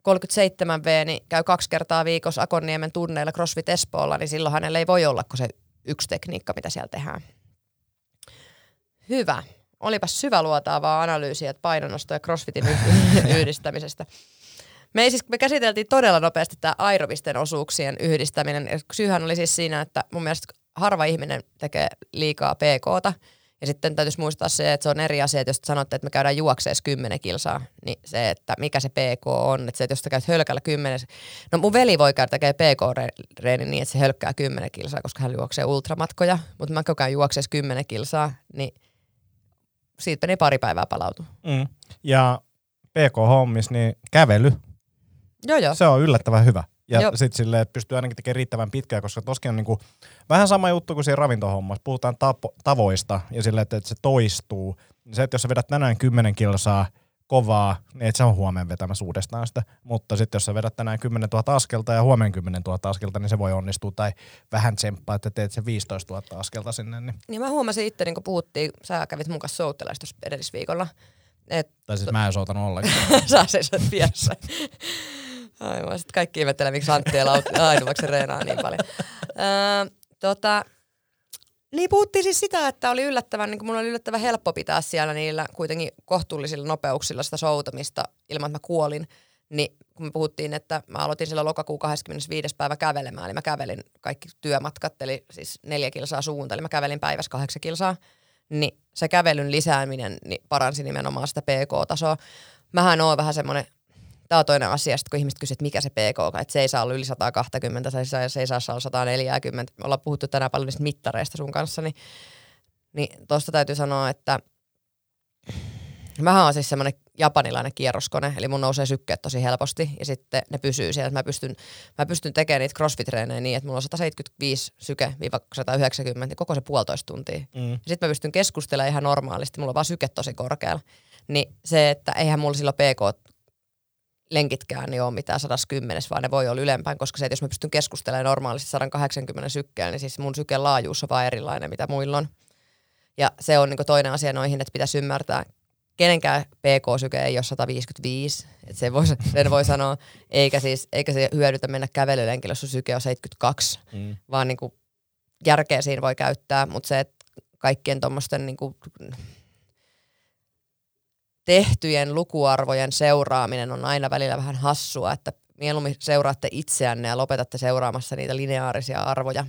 37V niin käy kaksi kertaa viikossa Akonniemen tunneilla CrossFit Espoolla, niin silloin hänellä ei voi olla kuin se yksi tekniikka, mitä siellä tehdään. Hyvä. Olipas syväluotaavaa analyysiä painonnosto ja CrossFitin yhdistämisestä. Me, siis, me käsiteltiin todella nopeasti tämä aerobisten osuuksien yhdistäminen. Syyhän oli siis siinä, että mun mielestä harva ihminen tekee liikaa PKta. Ja sitten täytyisi muistaa se, että se on eri asia, että jos sanotte, että me käydään juokseessa 10 kilsaa, niin se, että mikä se PK on, että se, että jos sä käyt hölkällä 10, no mun veli voi käydä tekemään PK-reeni niin, että se hölkkää 10 kilsaa, koska hän juoksee ultramatkoja, mutta mä käyn juokseessa 10 kilsaa, niin siitä meni pari päivää palautu. Mm. Ja PK-hommis, niin kävely, joo, joo. se on yllättävän hyvä. Ja sitten silleen, että pystyy ainakin tekemään riittävän pitkään, koska toskin on niinku vähän sama juttu kuin siinä ravintohommassa. Puhutaan tapo, tavoista ja silleen, että, että se toistuu. Se, että jos sä vedät tänään 10 kilsaa kovaa, niin et sä on huomenna vetämässä uudestaan sitä. Mutta sitten jos sä vedät tänään 10 000 askelta ja huomenna 10 000 askelta, niin se voi onnistua. Tai vähän tsemppaa, että teet se 15 000 askelta sinne. Niin, niin mä huomasin itse, niin kun puhuttiin, sä kävit mun kanssa edellisviikolla. Et, tai siis mä en soutanut ollenkaan. sä seisot vieressä. Aivan, sitten kaikki ihmettelee, miksi Antti ja Ainovaksi reenaa niin paljon. Öö, tota, Niin puhuttiin siis sitä, että oli yllättävän, niin mulla oli yllättävän helppo pitää siellä niillä kuitenkin kohtuullisilla nopeuksilla sitä soutamista ilman, että mä kuolin. Niin kun me puhuttiin, että mä aloitin silloin lokakuun 25. päivä kävelemään, eli mä kävelin kaikki työmatkat, eli siis neljä kilsaa suunta, eli mä kävelin päivässä kahdeksan kilsaa, niin se kävelyn lisääminen niin paransi nimenomaan sitä PK-tasoa. Mähän on vähän semmoinen Tämä on toinen asia, sit kun ihmiset kysyvät, että mikä se PK on, että se ei saa olla yli 120, se ei saa, se ei saa olla 140. Me ollaan puhuttu tänään paljon niistä mittareista sun kanssa, niin, niin tuosta täytyy sanoa, että Mähän on siis semmoinen japanilainen kierroskone, eli mun nousee sykkeet tosi helposti ja sitten ne pysyy siellä. Mä pystyn, mä pystyn tekemään niitä crossfit-treenejä niin, että mulla on 175 syke 190, niin koko se puolitoista tuntia. Mm. Sitten mä pystyn keskustelemaan ihan normaalisti, mulla on vaan syke tosi korkealla. Niin se, että eihän mulla silloin PK lenkitkään niin ole mitään 110, vaan ne voi olla ylempään, koska se, että jos mä pystyn keskustelemaan normaalisti 180 sykkeellä, niin siis mun syken laajuus on vaan erilainen, mitä muilla on. Ja se on niin toinen asia noihin, että pitäisi ymmärtää, kenenkään PK-syke ei ole 155, että se voi, sen voi sanoa, eikä, siis, eikä se hyödytä mennä kävelylenkille, jos syke on 72, mm. vaan niin kuin järkeä siinä voi käyttää, mutta se, että kaikkien tuommoisten niin tehtyjen lukuarvojen seuraaminen on aina välillä vähän hassua, että mieluummin seuraatte itseänne ja lopetatte seuraamassa niitä lineaarisia arvoja,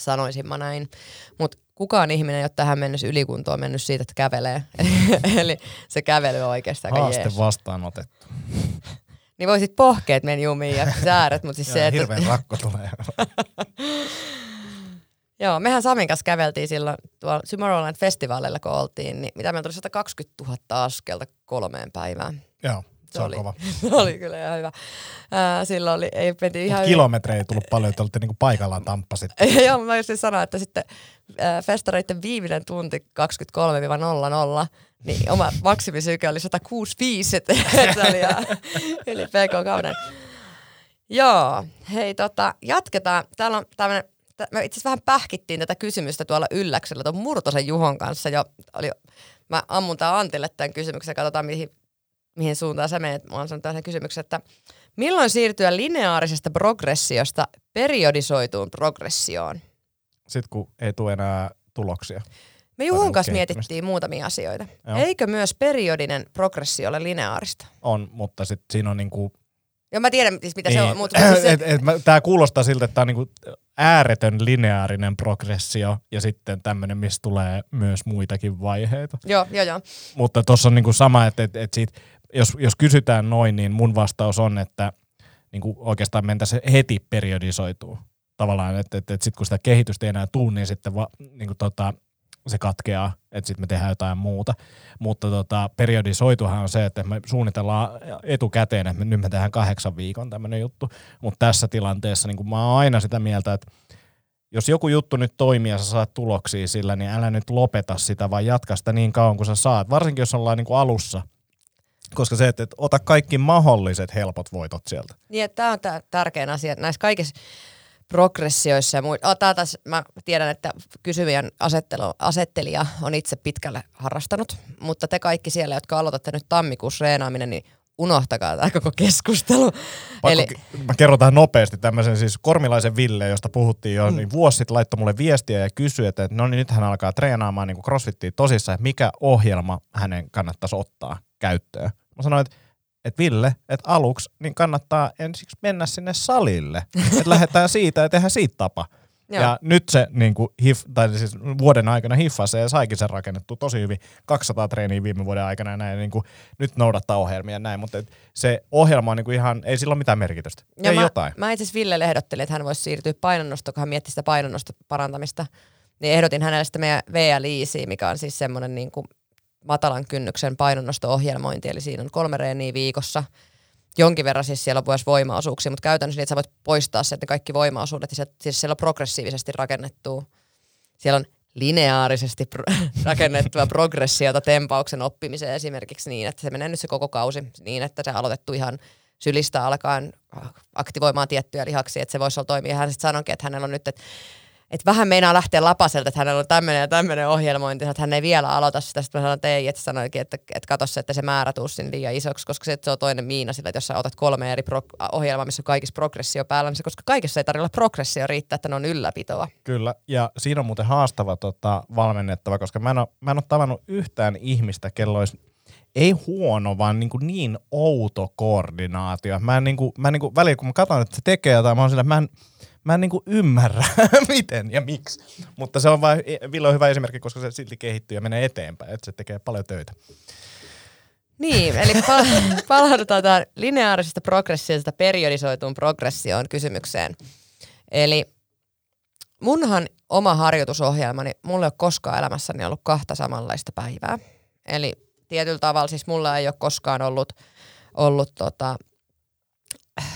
sanoisin mä näin. Mutta kukaan ihminen ei ole tähän mennessä ylikuntoon mennyt siitä, että kävelee. Eli se kävely on oikeastaan Haaste jees. vastaanotettu. niin voisit pohkeet meni jumiin ja sääret, mutta siis se, että... Hirveän rakko tulee. Joo, mehän Samin kanssa käveltiin silloin tuolla Tomorrowland Festivalilla, kun oltiin, niin mitä meillä tuli 120 000 askelta kolmeen päivään. Joo, se, se oli, kova. Se oli kyllä ihan hyvä. Ää, silloin oli, ei menty ihan kilometrejä ei tullut paljon, että olitte niinku paikallaan tamppasit. Joo, mä just sanoa, että sitten ää, festareiden viimeinen tunti 23-00, niin oma maksimisyke oli 165, että se oli ihan yli PK-kauden. Joo, hei tota, jatketaan. Täällä on tämmöinen me itse vähän pähkittiin tätä kysymystä tuolla Ylläksellä tuon Murtosen Juhon kanssa jo. Oli, mä ammun tää Antille tämän kysymyksen, katsotaan mihin, mihin suuntaan sä menet. Mä oon sanonut tämän kysymyksen, että milloin siirtyä lineaarisesta progressiosta periodisoituun progressioon? Sitten kun ei tule enää tuloksia. Me Juhon kanssa mietittiin muutamia asioita. Joo. Eikö myös periodinen progressio ole lineaarista? On, mutta sitten siinä on niinku Joo, mä tiedän siis mitä niin. se on. Mutta se... Tämä kuulostaa siltä, että tämä on niinku ääretön lineaarinen progressio ja sitten tämmöinen, missä tulee myös muitakin vaiheita. Joo, joo, joo. Mutta tuossa on niinku sama, että, että, että siitä, jos, jos kysytään noin, niin mun vastaus on, että niinku oikeastaan mentäisiin heti periodisoituu. Tavallaan, että, että, että sitten kun sitä kehitystä ei enää tule, niin sitten va, niinku tota, se katkeaa, että sitten me tehdään jotain muuta. Mutta tota, periodisoituhan on se, että me suunnitellaan etukäteen, että me, nyt me tehdään kahdeksan viikon tämmöinen juttu. Mutta tässä tilanteessa niin mä oon aina sitä mieltä, että jos joku juttu nyt toimii ja sä saat tuloksia sillä, niin älä nyt lopeta sitä, vaan jatka sitä niin kauan kuin sä saat. Varsinkin jos ollaan niin alussa. Koska se, että, että ota kaikki mahdolliset helpot voitot sieltä. Niin, tämä on tärkein asia. Näissä kaikissa progressioissa ja muita. Oh, mä tiedän, että kysyvien asettelu, asettelija on itse pitkälle harrastanut, mutta te kaikki siellä, jotka aloitatte nyt tammikuussa reenaaminen, niin unohtakaa tämä koko keskustelu. Pakko, Eli... Mä kerron tähän nopeasti tämmöisen siis Kormilaisen Ville, josta puhuttiin jo, mm. niin vuosi sitten laittoi mulle viestiä ja kysyi, että no niin nyt hän alkaa treenaamaan niin crossfittiin tosissaan, että mikä ohjelma hänen kannattaisi ottaa käyttöön. Mä sanoin, että että Ville, että aluksi niin kannattaa ensiksi mennä sinne salille. että lähdetään siitä ja tehdään siitä tapa. Joo. Ja nyt se niin kuin hif, tai siis vuoden aikana hiffasi ja saikin sen rakennettu tosi hyvin. 200 treeniä viime vuoden aikana ja näin. Niin kuin, nyt noudattaa ohjelmia ja näin, mutta et se ohjelma on niin kuin ihan, ei sillä ole mitään merkitystä. Ja ei mä, jotain. Mä itse asiassa Ville ehdottelin, että hän voisi siirtyä painonnosta, kun hän mietti sitä painonnosta parantamista. Niin ehdotin hänelle sitä meidän VLIC, mikä on siis semmoinen niin kuin matalan kynnyksen painonnosto-ohjelmointi, eli siinä on kolme reeniä viikossa. Jonkin verran siis siellä on myös voimaosuuksia, mutta käytännössä niitä sä voit poistaa sieltä kaikki voimaosuudet, ja siis siellä on progressiivisesti rakennettu, siellä on lineaarisesti pro- rakennettua progressiota tempauksen oppimiseen esimerkiksi niin, että se menee nyt se koko kausi niin, että se aloitettu ihan sylistä alkaen aktivoimaan tiettyjä lihaksia, että se voisi olla toimia. Hän sitten sanoikin, että hänellä on nyt, että että vähän meinaa lähteä lapaselta, että hänellä on tämmöinen ja tämmöinen ohjelmointi, että hän ei vielä aloita sitä. Sitten mä sanoin, että ei, että sanoikin, että, että katso se, että se määrä tuu sinne liian isoksi, koska se, se on toinen miina sillä, että jos sä otat kolme eri pro- ohjelmaa, missä on kaikissa progressio päällä, niin se, koska kaikessa ei tarvitse progressio riittää, että ne on ylläpitoa. Kyllä, ja siinä on muuten haastava tota, valmennettava, koska mä en, ole, mä en ole tavannut yhtään ihmistä, kello olisi ei huono, vaan niin, kuin niin outo koordinaatio. Mä en, niin kuin, mä en niin kuin, välillä, kun mä katson, että se tekee jotain, mä oon sillä, mä en, mä en niinku ymmärrä, miten ja miksi. Mutta se on vain, Ville on hyvä esimerkki, koska se silti kehittyy ja menee eteenpäin, että se tekee paljon töitä. Niin, eli pal- palaudutaan tähän lineaarisesta progressiosta periodisoituun progressioon kysymykseen. Eli munhan oma harjoitusohjelmani, mulla ei ole koskaan elämässäni ollut kahta samanlaista päivää. Eli tietyllä tavalla siis mulla ei ole koskaan ollut, ollut tota,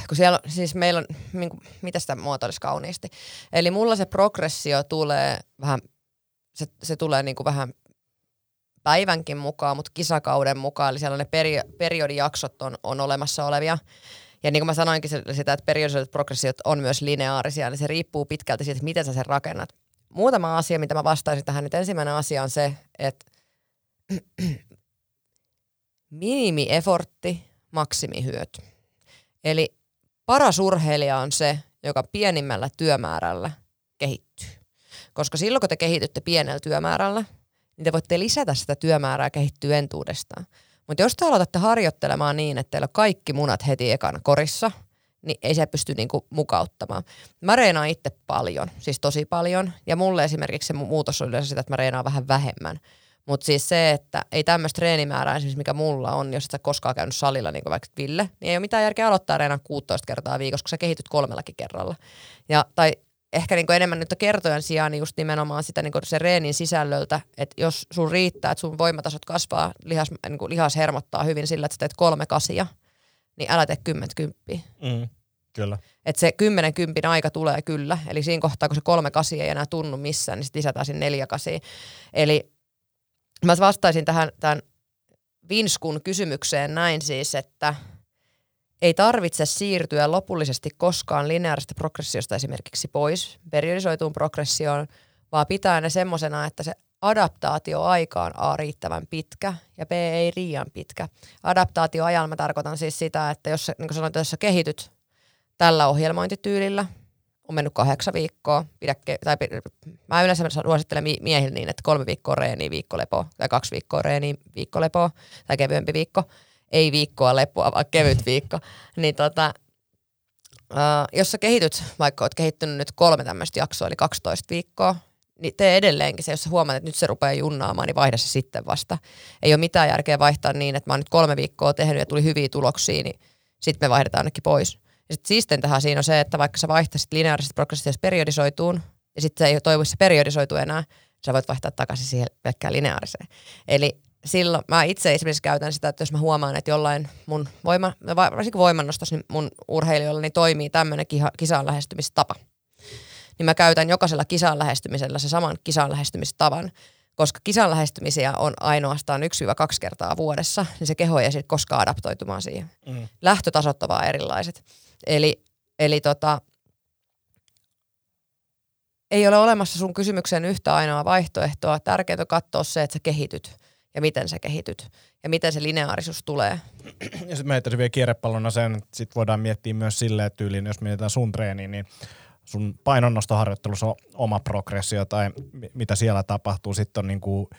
kun siellä on, siis meillä on, niin kuin, mitä sitä muotoilisi kauniisti. Eli mulla se progressio tulee vähän, se, se tulee niin kuin vähän päivänkin mukaan, mutta kisakauden mukaan, eli siellä ne peri, periodijaksot on, on olemassa olevia. Ja niin kuin mä sanoinkin sitä, että periodiset progressiot on myös lineaarisia, eli se riippuu pitkälti siitä, miten sä sen rakennat. Muutama asia, mitä mä vastaisin tähän, nyt ensimmäinen asia on se, että minimi-effortti, maksimihyöty. Eli paras urheilija on se, joka pienimmällä työmäärällä kehittyy. Koska silloin, kun te kehitytte pienellä työmäärällä, niin te voitte lisätä sitä työmäärää kehittyä entuudestaan. Mutta jos te aloitatte harjoittelemaan niin, että teillä on kaikki munat heti ekana korissa, niin ei se pysty niinku mukauttamaan. Mä reenaan itse paljon, siis tosi paljon. Ja mulle esimerkiksi se muutos on yleensä sitä, että mä reenaan vähän vähemmän. Mutta siis se, että ei tämmöistä treenimäärää esimerkiksi mikä mulla on, jos et sä koskaan käynyt salilla, niin kuin vaikka Ville, niin ei ole mitään järkeä aloittaa reenaa 16 kertaa viikossa, kun sä kehityt kolmellakin kerralla. Ja, tai ehkä niin enemmän nyt kertojen sijaan niin just nimenomaan sitä niin se reenin sisällöltä, että jos sun riittää, että sun voimatasot kasvaa, lihas, niin lihas hermottaa hyvin sillä, että sä teet kolme kasia, niin älä tee kymmentä kymppiä. Mm, kyllä. Että se kymmenen kympin aika tulee kyllä, eli siinä kohtaa, kun se kolme kasia ei enää tunnu missään, niin sitten lisätään sinne neljä kasia. Eli Mä vastaisin tähän tämän Vinskun kysymykseen näin siis, että ei tarvitse siirtyä lopullisesti koskaan lineaarista progressiosta esimerkiksi pois periodisoituun progressioon, vaan pitää ne semmoisena, että se adaptaatioaika on A riittävän pitkä ja B ei liian pitkä. Adaptaatioajalla mä tarkoitan siis sitä, että jos, niin kuin sanoin, jos sä kehityt tällä ohjelmointityylillä – on mennyt kahdeksan viikkoa. Pidä, tai, mä yleensä suosittelen miehille niin, että kolme viikkoa reeniä, viikko lepoa, tai kaksi viikkoa reeniä, viikko lepoa, tai kevyempi viikko. Ei viikkoa lepoa, vaan kevyt viikko. niin tota, uh, jos sä kehityt, vaikka oot kehittynyt nyt kolme tämmöistä jaksoa, eli 12 viikkoa, niin tee edelleenkin se, jos sä huomaat, että nyt se rupeaa junnaamaan, niin vaihda se sitten vasta. Ei ole mitään järkeä vaihtaa niin, että mä oon nyt kolme viikkoa tehnyt ja tuli hyviä tuloksia, niin sitten me vaihdetaan ainakin pois. Ja sitten siistentähän siinä on se, että vaikka sä vaihtaisit lineaarisesta progressiosta periodisoituun, ja sitten se ei toivoisi se periodisoitu enää, sä voit vaihtaa takaisin siihen pelkkään lineaariseen. Eli silloin mä itse esimerkiksi käytän sitä, että jos mä huomaan, että jollain mun voima, varsinkin voimannostos niin mun urheilijoilla niin toimii tämmöinen kisaan lähestymistapa, niin mä käytän jokaisella kisan lähestymisellä se saman kisan lähestymistavan, koska kisan lähestymisiä on ainoastaan 1-2 kertaa vuodessa, niin se keho ei sitten koskaan adaptoitumaan siihen. Mm. Lähtötasot ovat erilaiset. Eli, eli tota, ei ole olemassa sun kysymykseen yhtä ainoa vaihtoehtoa. Tärkeintä on katsoa se, että sä kehityt ja miten sä kehityt ja miten se lineaarisuus tulee. Ja sitten mä heittäisin vielä kierrepallona sen, että sit voidaan miettiä myös silleen tyyliin, jos mietitään sun treeniä, niin sun painonnostoharjoittelussa on oma progressio tai mitä siellä tapahtuu. Sitten on niinku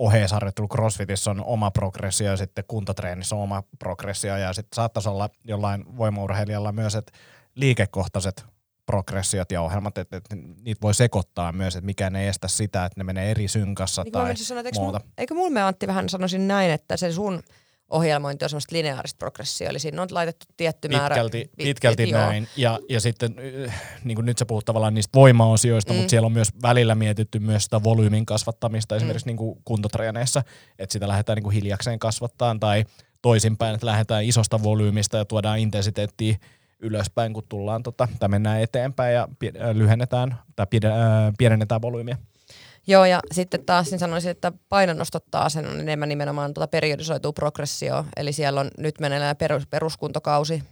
oheisharjoittelu CrossFitissa on oma progressio ja sitten kuntotreenissä on oma progressio ja sitten saattaisi olla jollain voimaurheilijalla myös, että liikekohtaiset progressiot ja ohjelmat, että, että niitä voi sekoittaa myös, että mikään ei estä sitä, että ne menee eri synkassa niin tai sanoa, eikö muuta. Eikö mun me Antti vähän sanoisin näin, että se sun ohjelmointi on semmoista lineaarista progressio, eli siinä on laitettu tietty pitkälti, määrä. Pitkälti vi- näin. Ja, ja sitten äh, niin kuin nyt sä puhut tavallaan niistä voimaosioista, mm. mutta siellä on myös välillä mietitty myös sitä volyymin kasvattamista esimerkiksi mm. niin kuin kuntotreeneissä, että sitä lähdetään niin kuin hiljakseen kasvattaa tai toisinpäin, että lähdetään isosta volyymista ja tuodaan intensiteettiä ylöspäin, kun tullaan tota, tai mennään eteenpäin ja lyhennetään tai pienennetään volyymiä. Joo, ja sitten taas niin sanoisin, että painonnostot taas on enemmän nimenomaan tuota periodisoituu progressio, eli siellä on nyt meneillään perus, peruskuntokausi,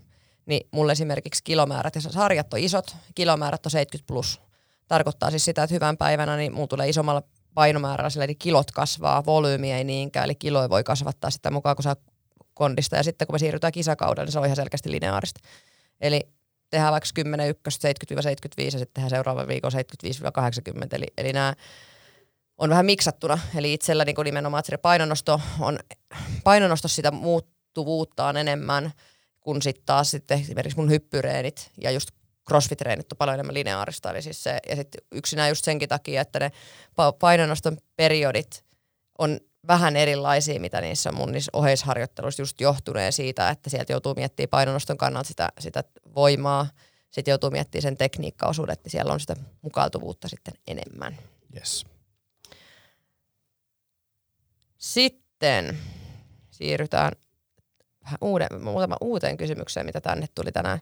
niin mulle esimerkiksi kilomäärät, ja sarjat on isot, kilomäärät on 70 plus, Tarkoittaa siis sitä, että hyvän päivänä niin mulla tulee isommalla painomäärällä, eli kilot kasvaa, volyymi ei niinkään, eli kiloja voi kasvattaa sitä mukaan, kun saa kondista. Ja sitten kun me siirrytään kisakaudelle, niin se on ihan selkeästi lineaarista. Eli tehdään vaikka 10 ykköstä 70-75 ja sitten tehdään seuraavan viikon 75-80. Eli, eli nämä on vähän miksattuna. Eli itsellä niin nimenomaan että painonnosto on, painonnosto sitä muuttuvuutta on enemmän kuin sitten taas sitten esimerkiksi mun hyppyreenit ja just crossfit-treenit on paljon enemmän lineaarista. Eli siis se, ja sitten yksinään just senkin takia, että ne painonnoston periodit on vähän erilaisia, mitä niissä mun niissä oheisharjoitteluissa just johtuneen siitä, että sieltä joutuu miettimään painonnoston kannalta sitä, sitä voimaa, sitten joutuu miettimään sen tekniikkaosuuden, että siellä on sitä mukautuvuutta sitten enemmän. Yes. Sitten siirrytään vähän uuden, muutama uuteen kysymykseen, mitä tänne tuli tänään.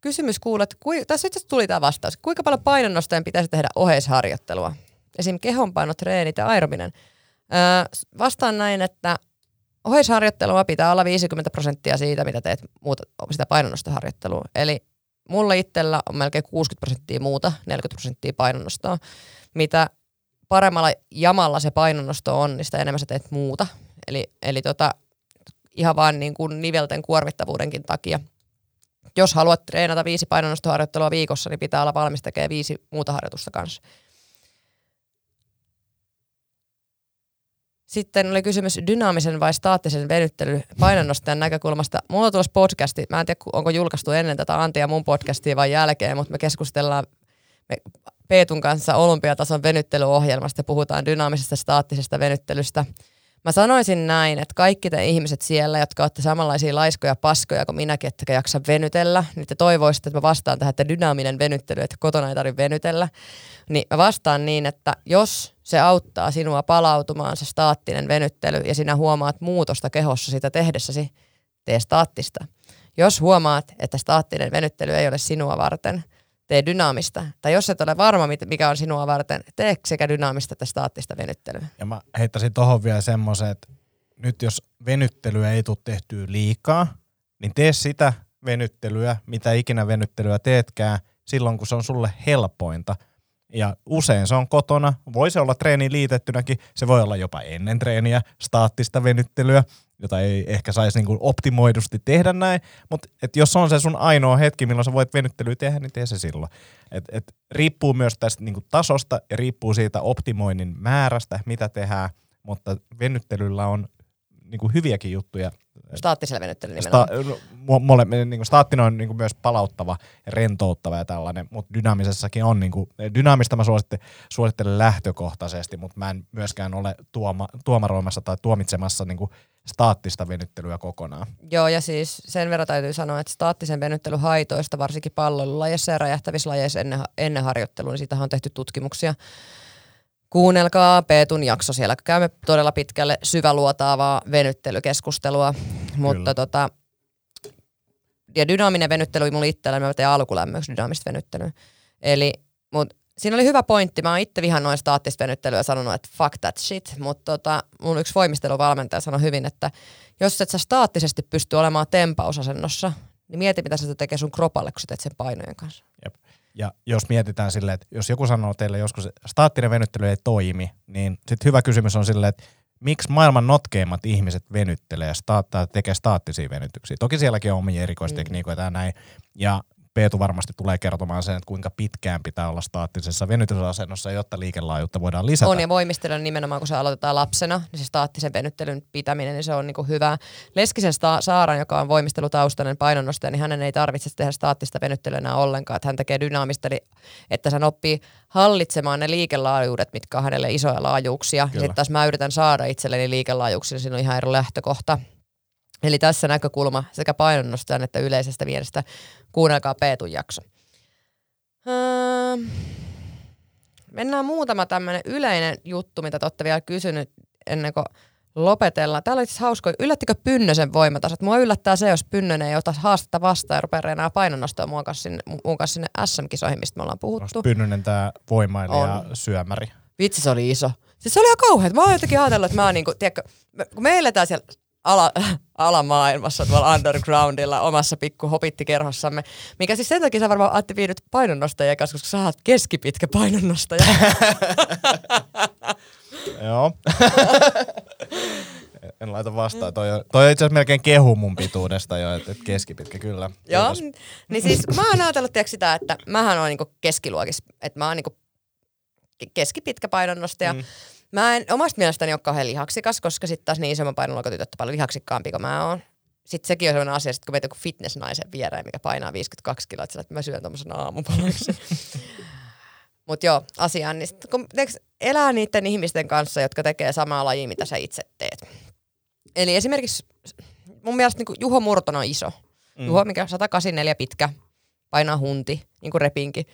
Kysymys kuuluu, että kui, tässä itse tuli tämä vastaus. Kuinka paljon painonnostajan pitäisi tehdä oheisharjoittelua? Esim. kehonpainotreenit ja aerobinen. Öö, vastaan näin, että oheisharjoittelua pitää olla 50 prosenttia siitä, mitä teet muuta, sitä painonnostoharjoittelua. Eli mulla itsellä on melkein 60 prosenttia muuta, 40 prosenttia painonnostoa. Mitä paremmalla jamalla se painonnosto on, niin sitä enemmän sä teet muuta. Eli, eli tota, ihan vaan niin kuin nivelten kuormittavuudenkin takia. Jos haluat treenata viisi painonnostoharjoittelua viikossa, niin pitää olla valmis tekemään viisi muuta harjoitusta kanssa. Sitten oli kysymys dynaamisen vai staattisen venyttelyn painonnostajan näkökulmasta. Mulla on tulossa podcasti, mä en tiedä onko julkaistu ennen tätä Antti ja mun podcastia vai jälkeen, mutta me keskustellaan me Peetun kanssa olympiatason venyttelyohjelmasta ja puhutaan dynaamisesta staattisesta venyttelystä. Mä sanoisin näin, että kaikki te ihmiset siellä, jotka olette samanlaisia laiskoja paskoja kuin minäkin, että jaksa venytellä, niin te toivoisitte, että mä vastaan tähän, että dynaaminen venyttely, että kotona ei tarvitse venytellä. Niin mä vastaan niin, että jos se auttaa sinua palautumaan se staattinen venyttely ja sinä huomaat muutosta kehossa sitä tehdessäsi, tee staattista. Jos huomaat, että staattinen venyttely ei ole sinua varten, tee dynaamista. Tai jos et ole varma, mikä on sinua varten, tee sekä dynaamista että staattista venyttelyä. Ja mä heittäisin tohon vielä semmoisen, että nyt jos venyttelyä ei tule tehtyä liikaa, niin tee sitä venyttelyä, mitä ikinä venyttelyä teetkään, silloin kun se on sulle helpointa. Ja usein se on kotona, voi se olla treeni liitettynäkin, se voi olla jopa ennen treeniä, staattista venyttelyä, jota ei ehkä saisi niin optimoidusti tehdä näin, mutta et jos on se sun ainoa hetki, milloin sä voit venyttelyä tehdä, niin tee se silloin. Et, et riippuu myös tästä niin tasosta ja riippuu siitä optimoinnin määrästä, mitä tehdään, mutta venyttelyllä on niin hyviäkin juttuja Staattisella venyttelyllä nimenomaan. Sta, mole, niin staattinen on niin myös palauttava ja rentouttava ja tällainen, mutta dynaamisessakin on, niin kuin, dynaamista mä suosittelen, suosittelen lähtökohtaisesti, mutta mä en myöskään ole tuoma, tuomaroimassa tai tuomitsemassa niin staattista venyttelyä kokonaan. Joo, ja siis sen verran täytyy sanoa, että staattisen venyttelyn haitoista, varsinkin pallolulajeissa ja räjähtävissä lajeissa ennen, ennen harjoittelua, niin siitä on tehty tutkimuksia. Kuunnelkaa Peetun jakso siellä. Käymme todella pitkälle syväluotaavaa venyttelykeskustelua, mutta tota, ja dynaaminen venyttely mulla itsellä, mä teen alkulämmöksi dynaamista venyttelyä. Eli, mut, siinä oli hyvä pointti. Mä oon itse vihan noin staattista venyttelyä ja sanonut, että fuck that shit. Mutta tota, mun yksi voimisteluvalmentaja sanoi hyvin, että jos et sä staattisesti pysty olemaan tempausasennossa, niin mieti mitä se tekee sun kropalle, kun sä teet sen painojen kanssa. Jep. Ja jos mietitään silleen, että jos joku sanoo teille joskus, että staattinen venyttely ei toimi, niin sitten hyvä kysymys on silleen, että miksi maailman notkeimmat ihmiset venyttelee ja tekee staattisia venytyksiä. Toki sielläkin on omia erikoistekniikoita ja näin. Ja Peetu varmasti tulee kertomaan sen, että kuinka pitkään pitää olla staattisessa venytysasennossa, jotta liikelaajuutta voidaan lisätä. On ja voimistelu nimenomaan, kun se aloitetaan lapsena, niin se staattisen venyttelyn pitäminen, niin se on niinku hyvä. Leskisen sta- Saaran, joka on voimistelutaustainen painonnostaja, niin hänen ei tarvitse tehdä staattista venyttelyä enää ollenkaan. Että hän tekee dynaamista, eli että hän oppii hallitsemaan ne liikelaajuudet, mitkä on hänelle isoja laajuuksia. Sitten taas mä yritän saada itselleni liikelaajuuksia, niin siinä on ihan eri lähtökohta. Eli tässä näkökulma sekä painonnostajan että yleisestä mielestä. Kuunnelkaa Peetun jakso. Öö, mennään muutama tämmöinen yleinen juttu, mitä te olette vielä kysynyt ennen kuin lopetellaan. Täällä oli siis hauskoja. Yllättikö Pynnösen voimatasot? Mua yllättää se, jos Pynnönen ei ota haastetta vastaan ja rupeaa enää painonnostoa muun kanssa sinne, muun kanssa sinne SM-kisoihin, mistä me ollaan puhuttu. Onko Pynnönen tämä voimailija on. syömäri? Vitsi, se oli iso. Siis se oli ihan kauhean. Mä oon jotenkin ajatellut, että mä oon niinku, tiedätkö, kun me eletään siellä ala, alamaailmassa tuolla undergroundilla omassa pikku hopittikerhossamme, mikä siis sen takia sä varmaan Antti viidyt painonnostajia koska sä oot keskipitkä painonnostaja. Joo. en laita vastaan. Toi, on, toi on itse asiassa melkein kehu mun pituudesta jo, että et keskipitkä kyllä. Joo, niin siis mä oon ajatellut tiiäks, sitä, että mähän oon niinku keskiluokis, että mä oon niinku keskipitkä painonnostaja. Mm. Mä en omasta mielestäni ole kauhean lihaksikas, koska sitten taas niin isomman painonluokatytöt on paljon lihaksikkaampi kuin mä oon. Sitten sekin on sellainen asia, sit kun meitä joku fitnessnaisen viereen, mikä painaa 52 kiloa, että mä syön tuommoisen aamupalaksi. Mutta joo, asiaan, niin sit, kun teeks, elää niiden ihmisten kanssa, jotka tekee samaa lajia, mitä sä itse teet. Eli esimerkiksi mun mielestä niin Juho Murton on iso. Mm. Juho, mikä on 184 pitkä, painaa hunti, niin kuin repinki.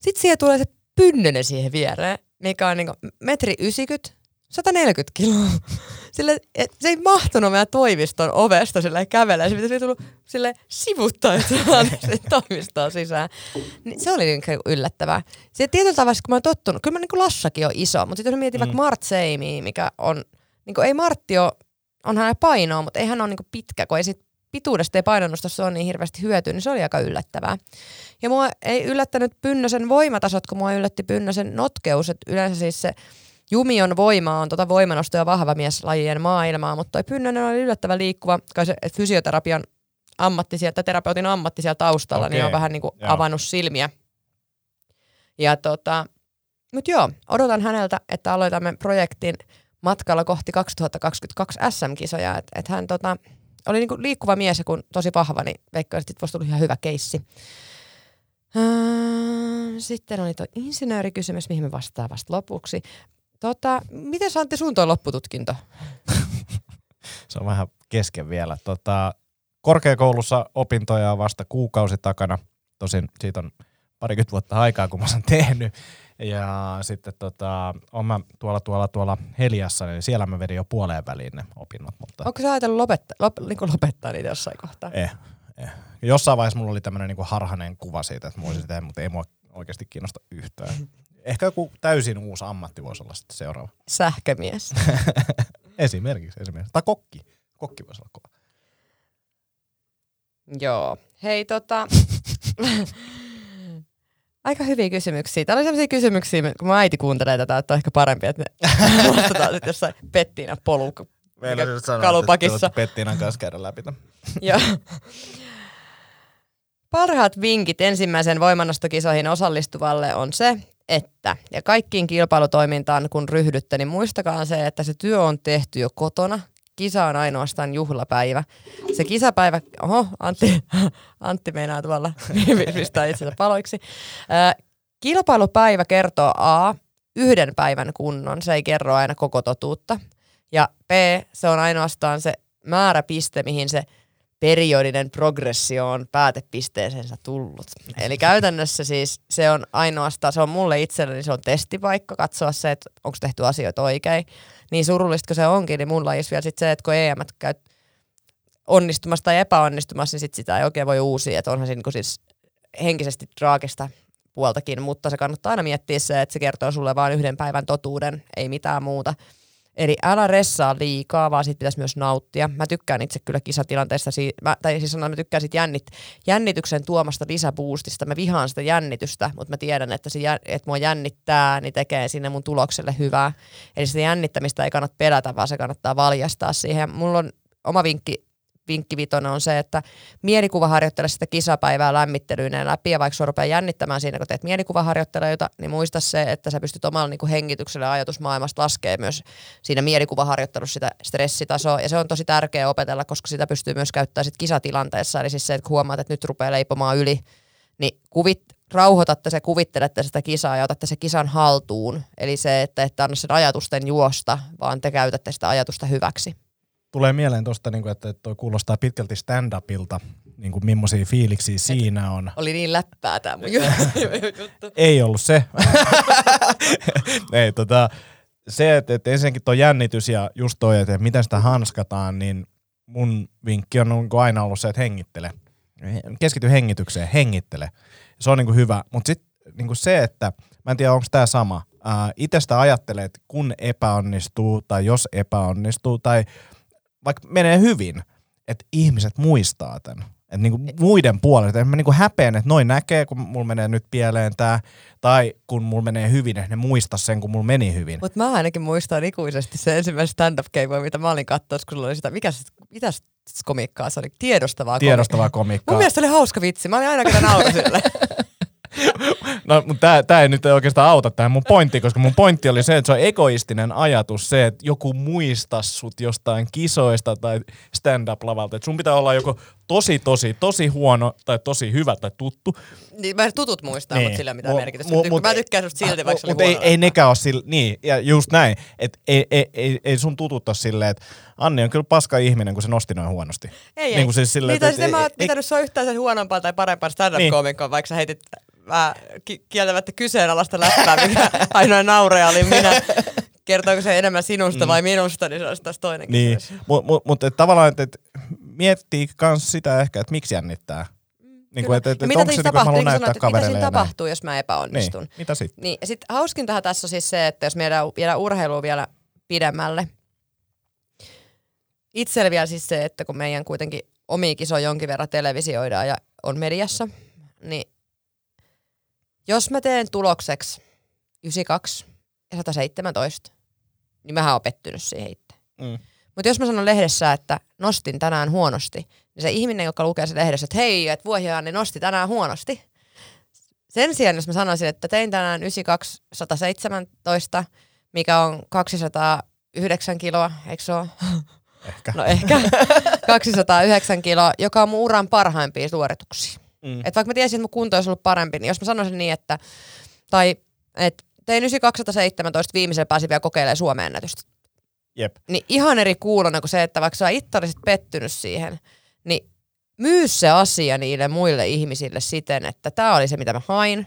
Sitten siihen tulee se pynnönen siihen viereen, mikä on niin kuin metri 90, 140 kiloa. Sille, et, se ei mahtunut meidän toimiston ovesta sille kävelee. Se pitäisi tullut sille sivuttaa, toimistoon sisään. Niin se oli niin yllättävää. Se tietyllä tavalla, kun mä oon tottunut, kyllä mä niin kuin Lassakin on iso, mutta sitten jos mietin mm. vaikka Mart Seimiä, mikä on, niin kuin ei Martti ole, on hänen painoa, mutta ei hän ole niin kuin pitkä, kun ei sit pituudesta ja painonnostossa on niin hirveästi hyötyä, niin se oli aika yllättävää. Ja mua ei yllättänyt Pynnösen voimatasot, kun mua yllätti Pynnösen notkeus, että yleensä siis se Jumion voima on tota voimanosto- ja vahva mies lajien maailmaa, mutta toi Pynnönen oli yllättävän liikkuva, kai se fysioterapian ammatti sieltä, terapeutin ammatti siellä taustalla, okay. niin on vähän niin kuin avannut silmiä. Ja tota, mutta joo, odotan häneltä, että aloitamme projektin matkalla kohti 2022 SM-kisoja. Että et hän tota, oli niinku liikkuva mies ja kun tosi vahva, niin veikkaan, että voisi tulla ihan hyvä keissi. Sitten oli tuo insinöörikysymys, mihin me vastaan vasta lopuksi. Tota, miten Antti sun tuo loppututkinto? Se on vähän kesken vielä. Tota, korkeakoulussa opintoja on vasta kuukausi takana. Tosin siitä on parikymmentä vuotta aikaa, kun mä sen tehnyt. Ja sitten tota, on mä tuolla, tuolla, tuolla Heliassa, niin siellä mä vedin jo puoleen väliin ne opinnot. Mutta... Onko sä ajatellut lopettaa, lop, niin lopettaa niitä jossain kohtaa? Eh, eh. Jossain vaiheessa mulla oli tämmöinen niin harhainen kuva siitä, että mä voisin tehdä, mutta ei mua oikeasti kiinnosta yhtään. Ehkä joku täysin uusi ammatti voisi olla sitten seuraava. Sähkömies. esimerkiksi, esimerkiksi. Tai kokki. Kokki voisi olla kova. Joo. Hei tota... Aika hyviä kysymyksiä. Täällä on sellaisia kysymyksiä, kun mä äiti kuuntelee tätä, että on ehkä parempi, että me vastataan sitten jossain Pettiina polu kalupakissa. Pettiinan kanssa käydä läpi Joo. Parhaat vinkit ensimmäisen voimannostokisoihin osallistuvalle on se, että, ja kaikkiin kilpailutoimintaan kun ryhdytte, niin muistakaa se, että se työ on tehty jo kotona. Kisa on ainoastaan juhlapäivä. Se kisapäivä, oho, Antti, Antti meinaa tuolla pistää itsensä paloiksi. Äh, kilpailupäivä kertoo A, yhden päivän kunnon, se ei kerro aina koko totuutta. Ja B, se on ainoastaan se määräpiste, mihin se periodinen progressio on päätepisteeseensä tullut. Eli käytännössä siis se on ainoastaan, se on mulle itselleni, se on testipaikka katsoa se, että onko tehty asioita oikein. Niin surullista kuin se onkin, niin mulla olisi vielä sit se, että kun EM käy onnistumassa tai epäonnistumassa, niin sit sitä ei oikein voi uusia. Että onhan siinä niin siis henkisesti traagista puoltakin, mutta se kannattaa aina miettiä se, että se kertoo sulle vain yhden päivän totuuden, ei mitään muuta. Eli älä ressaa liikaa, vaan siitä pitäisi myös nauttia. Mä tykkään itse kyllä kisatilanteesta, tai siis sanon, mä tykkään siitä jännit, jännityksen tuomasta lisäboostista. Mä vihaan sitä jännitystä, mutta mä tiedän, että, se, että mua jännittää, niin tekee sinne mun tulokselle hyvää. Eli sitä jännittämistä ei kannata pelätä, vaan se kannattaa valjastaa siihen. Mulla on oma vinkki vinkki vitonen on se, että mielikuva harjoittele sitä kisapäivää lämmittelyyneen läpi ja vaikka sua rupeaa jännittämään siinä, kun teet mielikuvaharjoitteluita, niin muista se, että sä pystyt omalla niin hengityksellä ajatusmaailmasta laskee myös siinä mielikuvaharjoittelussa sitä stressitasoa. Ja se on tosi tärkeää opetella, koska sitä pystyy myös käyttämään sit kisatilanteessa, eli siis se, että huomaat, että nyt rupeaa leipomaan yli, niin kuvit, rauhoitatte se, kuvittelette sitä kisaa ja otatte se kisan haltuun. Eli se, että ette anna sen ajatusten juosta, vaan te käytätte sitä ajatusta hyväksi tulee mieleen tuosta, niin että toi kuulostaa pitkälti stand-upilta, niin kuin millaisia fiiliksiä siinä on. Oli niin läppää tämä mun juttu. Ei ollut se. Ei, tota, se, että, että ensinnäkin tuo jännitys ja just toi, että miten sitä hanskataan, niin mun vinkki on niin aina ollut se, että hengittele. Keskity hengitykseen, hengittele. Se on niin kuin hyvä. Mutta sitten niin se, että mä en tiedä, onko tämä sama. Ää, sitä ajattelee, että kun epäonnistuu tai jos epäonnistuu tai vaikka menee hyvin, että ihmiset muistaa tämän. Että niinku muiden puolesta. Että mä niinku häpeän, että noin näkee, kun mulla menee nyt pieleen tää. Tai kun mulla menee hyvin, että ne muista sen, kun mulla meni hyvin. Mutta mä ainakin muistan ikuisesti se ensimmäinen stand-up game, mitä mä olin katsoa, kun sulla oli sitä, mikä se, mitä se komikkaa se oli? Tiedostavaa, Tiedostavaa komikkaa. Mun mielestä oli hauska vitsi. Mä olin aina kyllä sille. No, mutta tää, tää ei nyt oikeastaan auta tähän mun pointti, koska mun pointti oli se, että se on egoistinen ajatus se, että joku muistaa sut jostain kisoista tai stand-up-lavalta. Että sun pitää olla joko tosi, tosi, tosi huono tai tosi hyvä tai tuttu. Niin, mä tutut muistaa, niin. mutta sillä ei mitään merkitystä. Mu, mä tykkään susta silti, vaikka Mutta ei, ei nekään ole sille, niin, ja just näin, että ei, ei, ei, ei sun tutut ole silleen, että Anni on kyllä paska ihminen, kun se nosti noin huonosti. Ei, niin ei. Siis silleen, niin, tai mä oon pitänyt sua yhtään sen huonompaa tai parempaa stand-up-koomikkoa, niin. vaikka sä heitit mä kieltämättä kyseenalaista läppää, mikä ainoa naureja oli minä. Kertooko se enemmän sinusta mm. vai minusta, niin se olisi taas toinen niin. Mutta mut, mut, tavallaan, että et, miettii myös sitä ehkä, että miksi jännittää. Niin kuin, et, et, mitä siis tapahtuu, niin sanoit, että mitä siinä tapahtuu, jos mä epäonnistun. Niin, mitä sitten? Niin, sitten hauskintahan tässä on siis se, että jos meidän viedään urheilua vielä pidemmälle, itselle vielä siis se, että kun meidän kuitenkin omiin kisoja jonkin verran televisioidaan ja on mediassa, niin jos mä teen tulokseksi 92 ja 117, niin mä oon pettynyt siihen itse. Mm. Mutta jos mä sanon lehdessä, että nostin tänään huonosti, niin se ihminen, joka lukee se lehdessä, että hei, että Vuohiaani nosti tänään huonosti. Sen sijaan, jos mä sanoisin, että tein tänään 92 117, mikä on 209 kiloa, eikö se ole? Ehkä. No ehkä. 209 kiloa, joka on mun uran parhaimpia suorituksia. Mm. Että vaikka mä tiesin, että mun kunto olisi ollut parempi, niin jos mä sanoisin niin, että, tai että tein 9217 viimeisellä pääsin vielä kokeilemaan Suomen ennätystä. Jep. Niin ihan eri kuulona kuin se, että vaikka sä itse olisit pettynyt siihen, niin myy se asia niille muille ihmisille siten, että tämä oli se, mitä mä hain,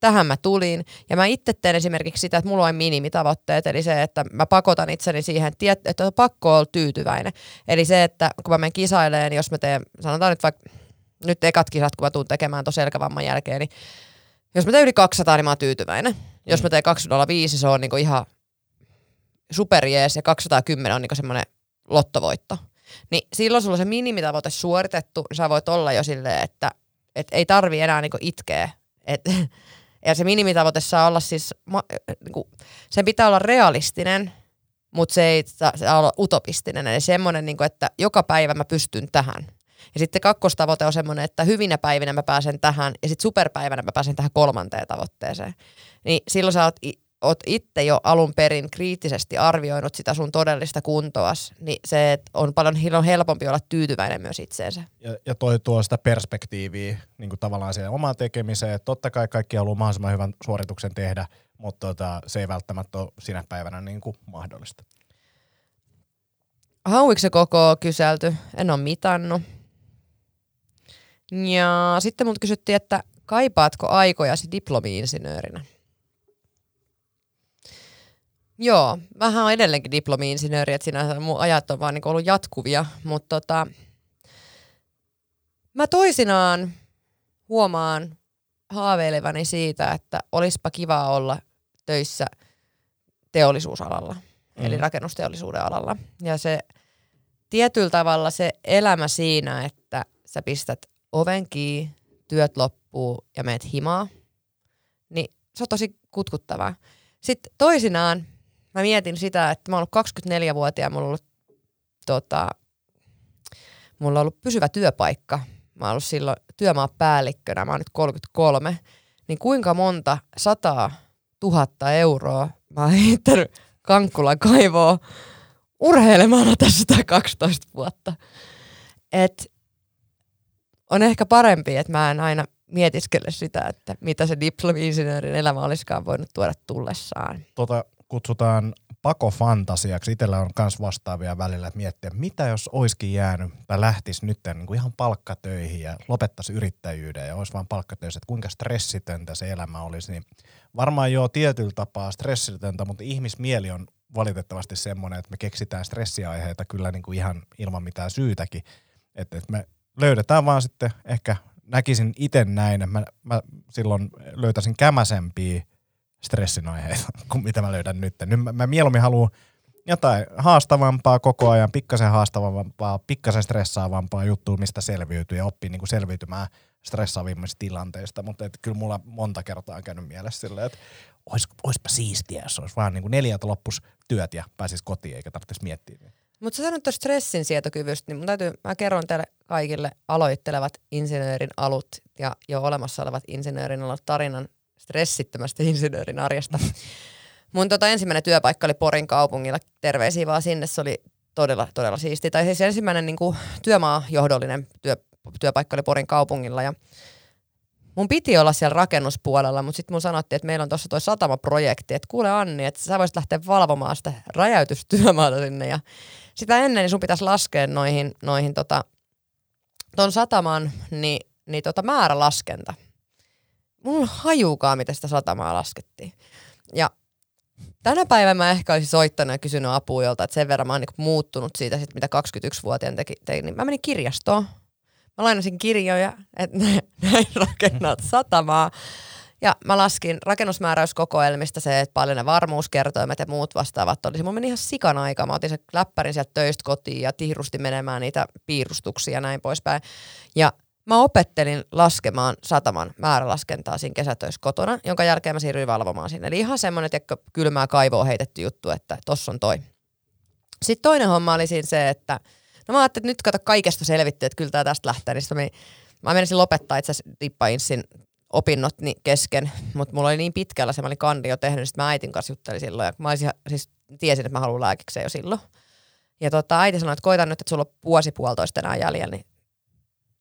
tähän mä tulin. Ja mä itse teen esimerkiksi sitä, että mulla on minimitavoitteet, eli se, että mä pakotan itseni siihen, että on pakko olla tyytyväinen. Eli se, että kun mä menen kisaileen, niin jos mä teen, sanotaan nyt vaikka nyt ekat kisat, kun mä tuun tekemään tuon selkävamman jälkeen, niin jos mä teen yli 200, niin mä oon tyytyväinen. Jos mä teen 205, se on niinku ihan superjees ja 210 on niinku semmoinen lottovoitto. Niin silloin sulla on se minimitavoite suoritettu, niin sä voit olla jo silleen, että et ei tarvi enää niinku itkeä. Et, ja se minimitavoite saa olla siis, niinku, sen pitää olla realistinen, mutta se ei saa olla utopistinen. Eli semmoinen, niinku, että joka päivä mä pystyn tähän. Ja sitten kakkostavoite on semmoinen, että hyvinä päivinä mä pääsen tähän ja sitten superpäivänä mä pääsen tähän kolmanteen tavoitteeseen. Niin silloin sä oot, oot itse jo alun perin kriittisesti arvioinut sitä sun todellista kuntoas, niin se että on paljon helpompi olla tyytyväinen myös itseensä. Ja, ja toi tuo sitä perspektiiviä niin kuin tavallaan siihen omaan tekemiseen, totta kai kaikki haluaa mahdollisimman hyvän suorituksen tehdä, mutta tota, se ei välttämättä ole sinä päivänä niin kuin mahdollista. Hauiksi se koko kyselty? En ole mitannut. Ja sitten mut kysyttiin, että kaipaatko aikojasi diplomi-insinöörinä? Joo, vähän on edelleenkin diplomi-insinööri, että siinä mun ajat on vaan niin ollut jatkuvia, mutta tota, mä toisinaan huomaan haaveilevani siitä, että olisipa kiva olla töissä teollisuusalalla, mm. eli rakennusteollisuuden alalla. Ja se tietyllä tavalla se elämä siinä, että sä pistät oven kiinni, työt loppuu ja meet himaa, niin se on tosi kutkuttavaa. Sitten toisinaan mä mietin sitä, että mä oon ollut 24-vuotiaan, mulla on ollut, tota, mulla on ollut pysyvä työpaikka. Mä oon ollut silloin työmaapäällikkönä, mä oon nyt 33. Niin kuinka monta sataa tuhatta euroa mä oon heittänyt Kankkulan kaivoa urheilemalla tässä 12 vuotta. Et on ehkä parempi, että mä en aina mietiskele sitä, että mitä se diplomi-insinöörin elämä olisikaan voinut tuoda tullessaan. Tota kutsutaan pakofantasiaksi. Itellä on myös vastaavia välillä, että miettiä, mitä jos olisikin jäänyt tai lähtisi nyt niin kuin ihan palkkatöihin ja lopettaisi yrittäjyyden ja olisi vain palkkatöissä, että kuinka stressitöntä se elämä olisi. Niin varmaan jo tietyllä tapaa stressitöntä, mutta ihmismieli on valitettavasti semmoinen, että me keksitään stressiaiheita kyllä niin kuin ihan ilman mitään syytäkin. Että me löydetään vaan sitten ehkä, näkisin itse näin, että mä, mä silloin löytäisin kämäsempiä stressin aiheita kuin mitä mä löydän nyt. Nyt mä, mä mieluummin haluan jotain haastavampaa koko ajan, pikkasen haastavampaa, pikkasen stressaavampaa juttua, mistä selviytyy ja oppii niinku selviytymään stressaavimmista tilanteista, mutta et kyllä mulla monta kertaa on käynyt mielessä silleen, että ois, oispa siistiä, jos olisi vaan niinku neljältä loppus työt ja pääsis kotiin eikä tarvitsisi miettiä. Mutta sä sanoit tuosta stressin sietokyvystä, niin mun täytyy, mä kerron teille kaikille aloittelevat insinöörin alut ja jo olemassa olevat insinöörin alut tarinan stressittömästä insinöörin arjesta. Mun tota ensimmäinen työpaikka oli Porin kaupungilla. Terveisiä vaan sinne, se oli todella, todella siisti. Tai siis ensimmäinen niin kuin, työmaajohdollinen työ, työpaikka oli Porin kaupungilla ja mun piti olla siellä rakennuspuolella, mutta sitten mun sanottiin, että meillä on tuossa toi satamaprojekti, että kuule Anni, että sä voisit lähteä valvomaan sitä räjäytystyömaata sinne ja sitä ennen niin sun pitäisi laskea noihin, noihin tota, ton sataman niin, niin tota määrälaskenta. Mulla on hajukaan, miten sitä satamaa laskettiin. Ja tänä päivänä mä ehkä olisin soittanut ja kysynyt apua jolta, että sen verran mä oon niinku muuttunut siitä, sit, mitä 21-vuotiaan teki, teki, niin mä menin kirjastoon. Mä lainasin kirjoja, että näin rakennat satamaa. Ja mä laskin rakennusmääräyskokoelmista se, että paljon ne varmuuskertoimet ja muut vastaavat olisi. Mun meni ihan sikan aika. Mä otin sen läppärin sieltä töistä kotiin ja tihrusti menemään niitä piirustuksia ja näin poispäin. Ja mä opettelin laskemaan sataman määrälaskentaa siinä kesätöissä kotona, jonka jälkeen mä siirryin valvomaan sinne. Eli ihan semmoinen että kylmää kaivoa heitetty juttu, että tossa on toi. Sitten toinen homma oli siinä se, että no mä ajattelin, että nyt kato kaikesta selvitty, että kyllä tää tästä lähtee. Niin mä, mä menisin lopettaa itse asiassa opinnot kesken, mutta mulla oli niin pitkällä se, mä olin kandi jo tehnyt, niin sitten mä äitin kanssa juttelin silloin, ja mä olisin, siis tiesin, että mä haluan lääkikseen jo silloin. Ja tota, äiti sanoi, että koitan nyt, että sulla on vuosi puolitoista enää jäljellä, niin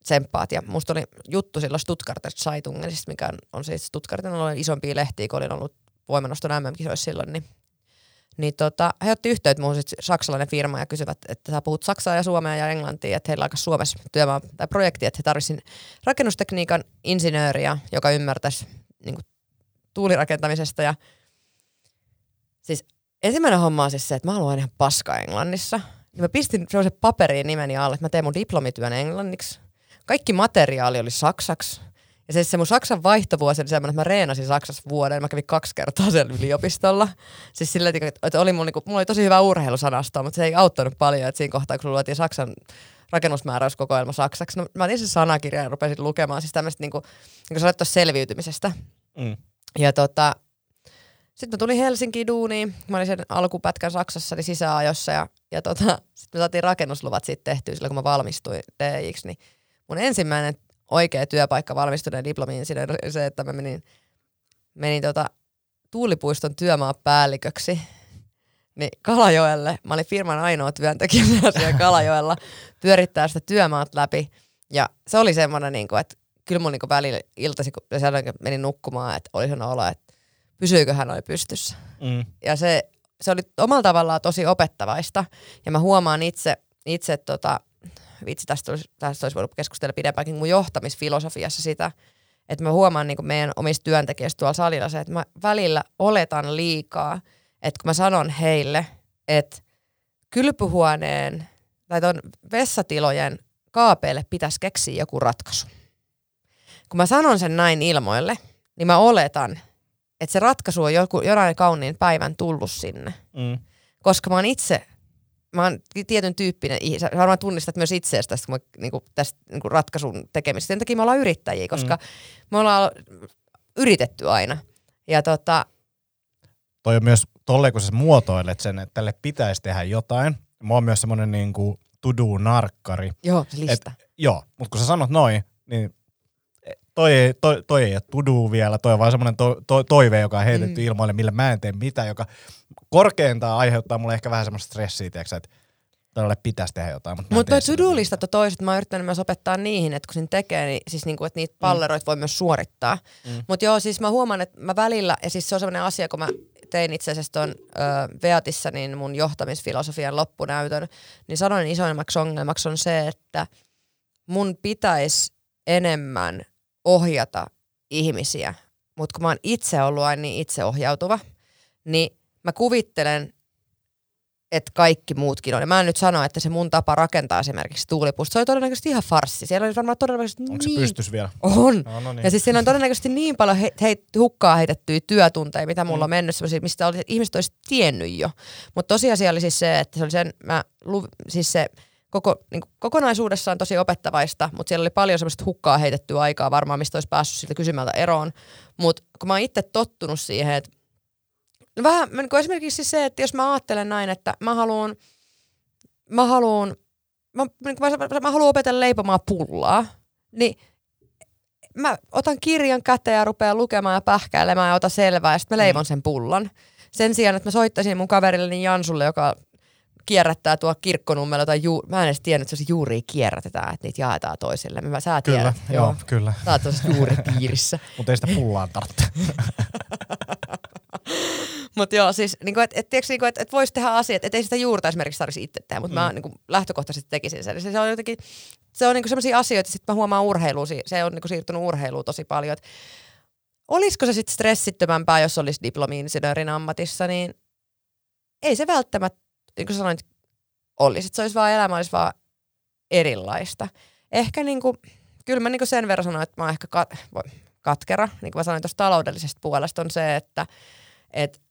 tsemppaat. Ja musta oli juttu silloin Stuttgarter Zeitungenista, mikä on siis Stuttgartin on isompia lehtiä, kun olin ollut voimanoston MM-kisoissa silloin, niin niin tota, he otti yhteyttä sit saksalainen firma ja kysyvät, että sä puhut saksaa ja suomea ja englantia, että heillä on Suomessa työmaa tai projekti, että he tarvitsisivat rakennustekniikan insinööriä, joka ymmärtäisi niin kuin, tuulirakentamisesta. Ja siis ensimmäinen homma on siis se, että mä haluan ihan paska Englannissa. Ja mä pistin sellaisen paperiin nimeni alle, että mä teen mun diplomityön englanniksi. Kaikki materiaali oli saksaksi. Ja se, se mun Saksan vaihtovuosi oli semmoinen, että mä reenasin Saksassa vuoden. Mä kävin kaksi kertaa siellä yliopistolla. Siis sillä, että oli mun, niinku, mulla oli tosi hyvä urheilusanasto, mutta se ei auttanut paljon. Että siinä kohtaa, kun luotiin Saksan rakennusmääräyskokoelma saksaksi. No, mä otin sen sanakirjan ja rupesin lukemaan siis tämmöistä niinku, niin kuin selviytymisestä. Mm. Ja tota, sitten mä tulin Helsinkiin duuniin. Mä olin sen alkupätkän Saksassa eli sisäajossa ja, ja tota, sitten me saatiin rakennusluvat siitä tehtyä silloin, kun mä valmistuin DIX. Niin mun ensimmäinen oikea työpaikka valmistuneen diplomiin se, että mä menin, menin tota, Tuulipuiston työmaapäälliköksi niin Kalajoelle. Mä olin firman ainoa työntekijä siellä Kalajoella pyörittää sitä työmaat läpi. Ja se oli semmoinen, niin kuin, että kyllä mun niin välillä iltasi, kun menin nukkumaan, että oli sellainen olo, että pysyykö hän oli pystyssä. Mm. Ja se, se oli omalla tavallaan tosi opettavaista. Ja mä huomaan itse, itse tota, vitsi, tästä olisi, tästä olisi voinut keskustella pidempäänkin mun johtamisfilosofiassa sitä, että mä huomaan niin meidän omista työntekijöistä tuolla salilla se, että mä välillä oletan liikaa, että kun mä sanon heille, että kylpyhuoneen tai ton vessatilojen kaapeille pitäisi keksiä joku ratkaisu. Kun mä sanon sen näin ilmoille, niin mä oletan, että se ratkaisu on joku, jonain kauniin päivän tullut sinne. Mm. Koska mä oon itse mä oon tietyn tyyppinen ihminen. Varmaan tunnistat myös itseäsi tästä, kun mä, niinku, tästä niinku ratkaisun tekemistä. Sen takia me ollaan yrittäjiä, koska mm. me ollaan yritetty aina. Ja tota... Toi on myös tolleen, kun sä muotoilet sen, että tälle pitäisi tehdä jotain. Mä oon myös semmonen niinku to-do-narkkari. Joo, lista. Et, joo, mutta kun sä sanot noin, niin toi ei, toi, toi ei ole to vielä, toi on vaan semmoinen to, to, toive, joka on heitetty mm. ilmoille, millä mä en tee mitään, joka korkeintaan aiheuttaa mulle ehkä vähän semmoista stressiä, tiiäksä, että tälle pitäisi tehdä jotain. Mutta Mut toi to-do-listat on toiset, mä oon yrittänyt myös opettaa niihin, että kun sen tekee, niin, siis niinku, että niitä mm. palleroita mm. voi myös suorittaa. Mm. Mutta joo, siis mä huomaan, että mä välillä, ja siis se on semmoinen asia, kun mä tein itse asiassa tuon Veatissa niin mun johtamisfilosofian loppunäytön, niin sanoin isoimmaksi ongelmaksi on se, että mun pitäisi enemmän ohjata ihmisiä, mutta kun mä oon itse ollut aina niin itseohjautuva, niin mä kuvittelen, että kaikki muutkin on. Ja mä en nyt sano, että se mun tapa rakentaa esimerkiksi tuulipusta, se oli todennäköisesti ihan farssi. Siellä oli varmaan todennäköisesti Onko niin... se pystys vielä? On. No, no niin. Ja siis siellä on todennäköisesti niin paljon he, he, hukkaa heitettyjä työtunteja, mitä mulla mm. on mennyt, mistä oli, ihmiset olisi tiennyt jo. Mutta tosiasia oli siis se, että se oli sen, mä, siis se koko, niin kokonaisuudessaan tosi opettavaista, mutta siellä oli paljon semmoista hukkaa heitettyä aikaa varmaan, mistä olisi päässyt siltä kysymältä eroon. Mutta kun mä oon itse tottunut siihen, että no vähän niin kuin esimerkiksi siis se, että jos mä ajattelen näin, että mä haluan, mä haluan, mä, niin mä, mä haluan opetella leipomaan pullaa, niin mä otan kirjan käteen ja rupean lukemaan ja pähkäilemään ja otan selvää ja sitten mä leivon mm. sen pullan. Sen sijaan, että mä soittaisin mun kaverilleni Jansulle, joka kierrättää tuo kirkkonummella tai juu, mä en edes tiennyt, että se juuri kierrätetään, että niitä jaetaan toisille. Mä, sä kyllä, tiedät. joo, joo, kyllä. Sä oot juuri piirissä. Mutta ei sitä pullaan tarvitse. mutta joo, siis niinku, että et, et, niinku, et, et voisi tehdä asiat, että ei sitä juurta esimerkiksi tarvitsisi itse tehdä, mutta mm. mä niinku, lähtökohtaisesti tekisin sen. Se on jotenkin, se on niinku sellaisia asioita, sitten mä huomaan urheiluun, se on niinku siirtynyt urheiluun tosi paljon, että olisiko se sitten stressittömämpää, jos olisi diplomi-insinöörin ammatissa, niin ei se välttämättä niin kuin sanoin, olisi. Että se olisi vaan, elämä olisi vaan erilaista. Ehkä niin kuin, kyllä mä niin kuin sen verran sanoin, että mä oon ehkä kat, katkera, niin kuin mä sanoin tuosta taloudellisesta puolesta, on se, että et,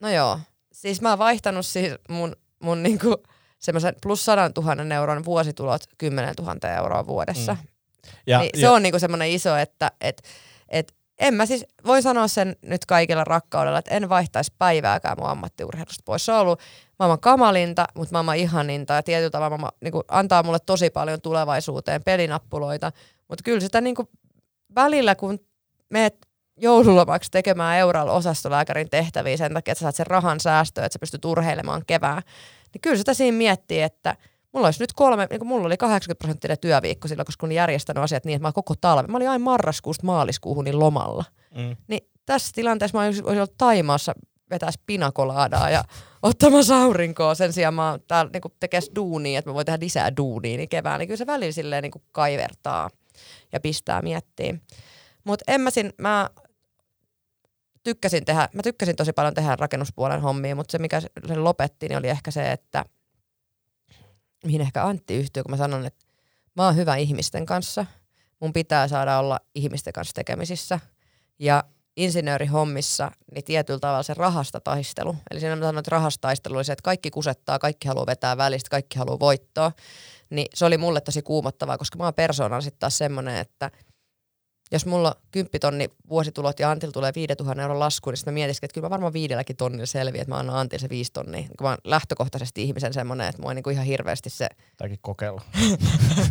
no joo, siis mä oon vaihtanut siis mun, mun niin kuin semmoisen plus sadan tuhannen euron vuositulot 10 000 euroa vuodessa. Mm. Ja, niin ja, se on niin kuin semmoinen iso, että et, et, en mä siis, voin sanoa sen nyt kaikilla rakkaudella, että en vaihtaisi päivääkään mun ammattiurheilusta pois. Se on ollut maailman kamalinta, mutta maailman ihaninta ja tietyllä tavalla maailman, niin kuin, antaa mulle tosi paljon tulevaisuuteen pelinappuloita. Mutta kyllä sitä niin kuin, välillä, kun meet joululomaksi tekemään Euralla osastolääkärin tehtäviä sen takia, että sä saat sen rahan säästöä, että sä pystyt urheilemaan kevään, niin kyllä sitä siinä miettii, että – Mulla olisi nyt kolme, niin mulla oli 80 prosenttinen työviikko silloin, koska olin järjestänyt asiat niin, että mä koko talve. Mä olin aina marraskuusta maaliskuuhun niin lomalla. Mm. Niin tässä tilanteessa mä olisin ollut Taimaassa vetää spinakolaadaa ja ottamassa aurinkoa. Sen sijaan mä täällä niin tekes duunia, että mä voin tehdä lisää duunia niin kevään. Niin kyllä se välillä silleen niin kaivertaa ja pistää miettiin. Mutta en mä, sin, mä tykkäsin tehdä, mä tykkäsin tosi paljon tehdä rakennuspuolen hommia, mutta se mikä se lopetti, niin oli ehkä se, että mihin ehkä Antti yhtyy, kun mä sanon, että mä oon hyvä ihmisten kanssa. Mun pitää saada olla ihmisten kanssa tekemisissä. Ja insinöörihommissa niin tietyllä tavalla se rahasta taistelu. Eli siinä mä sanon, että rahasta taistelu oli se, että kaikki kusettaa, kaikki haluaa vetää välistä, kaikki haluaa voittoa. Niin se oli mulle tosi kuumottavaa, koska mä oon persoonan sitten taas semmoinen, että – jos mulla 10 tonni vuositulot ja Antil tulee 5000 euron lasku, niin sitten mä mietin, että kyllä mä varmaan viidelläkin tonnilla selviä, että mä annan Antil se viisi tonnia. Kun mä oon lähtökohtaisesti ihmisen semmoinen, että mua ei niinku ihan hirveästi se... Tämäkin kokeilla.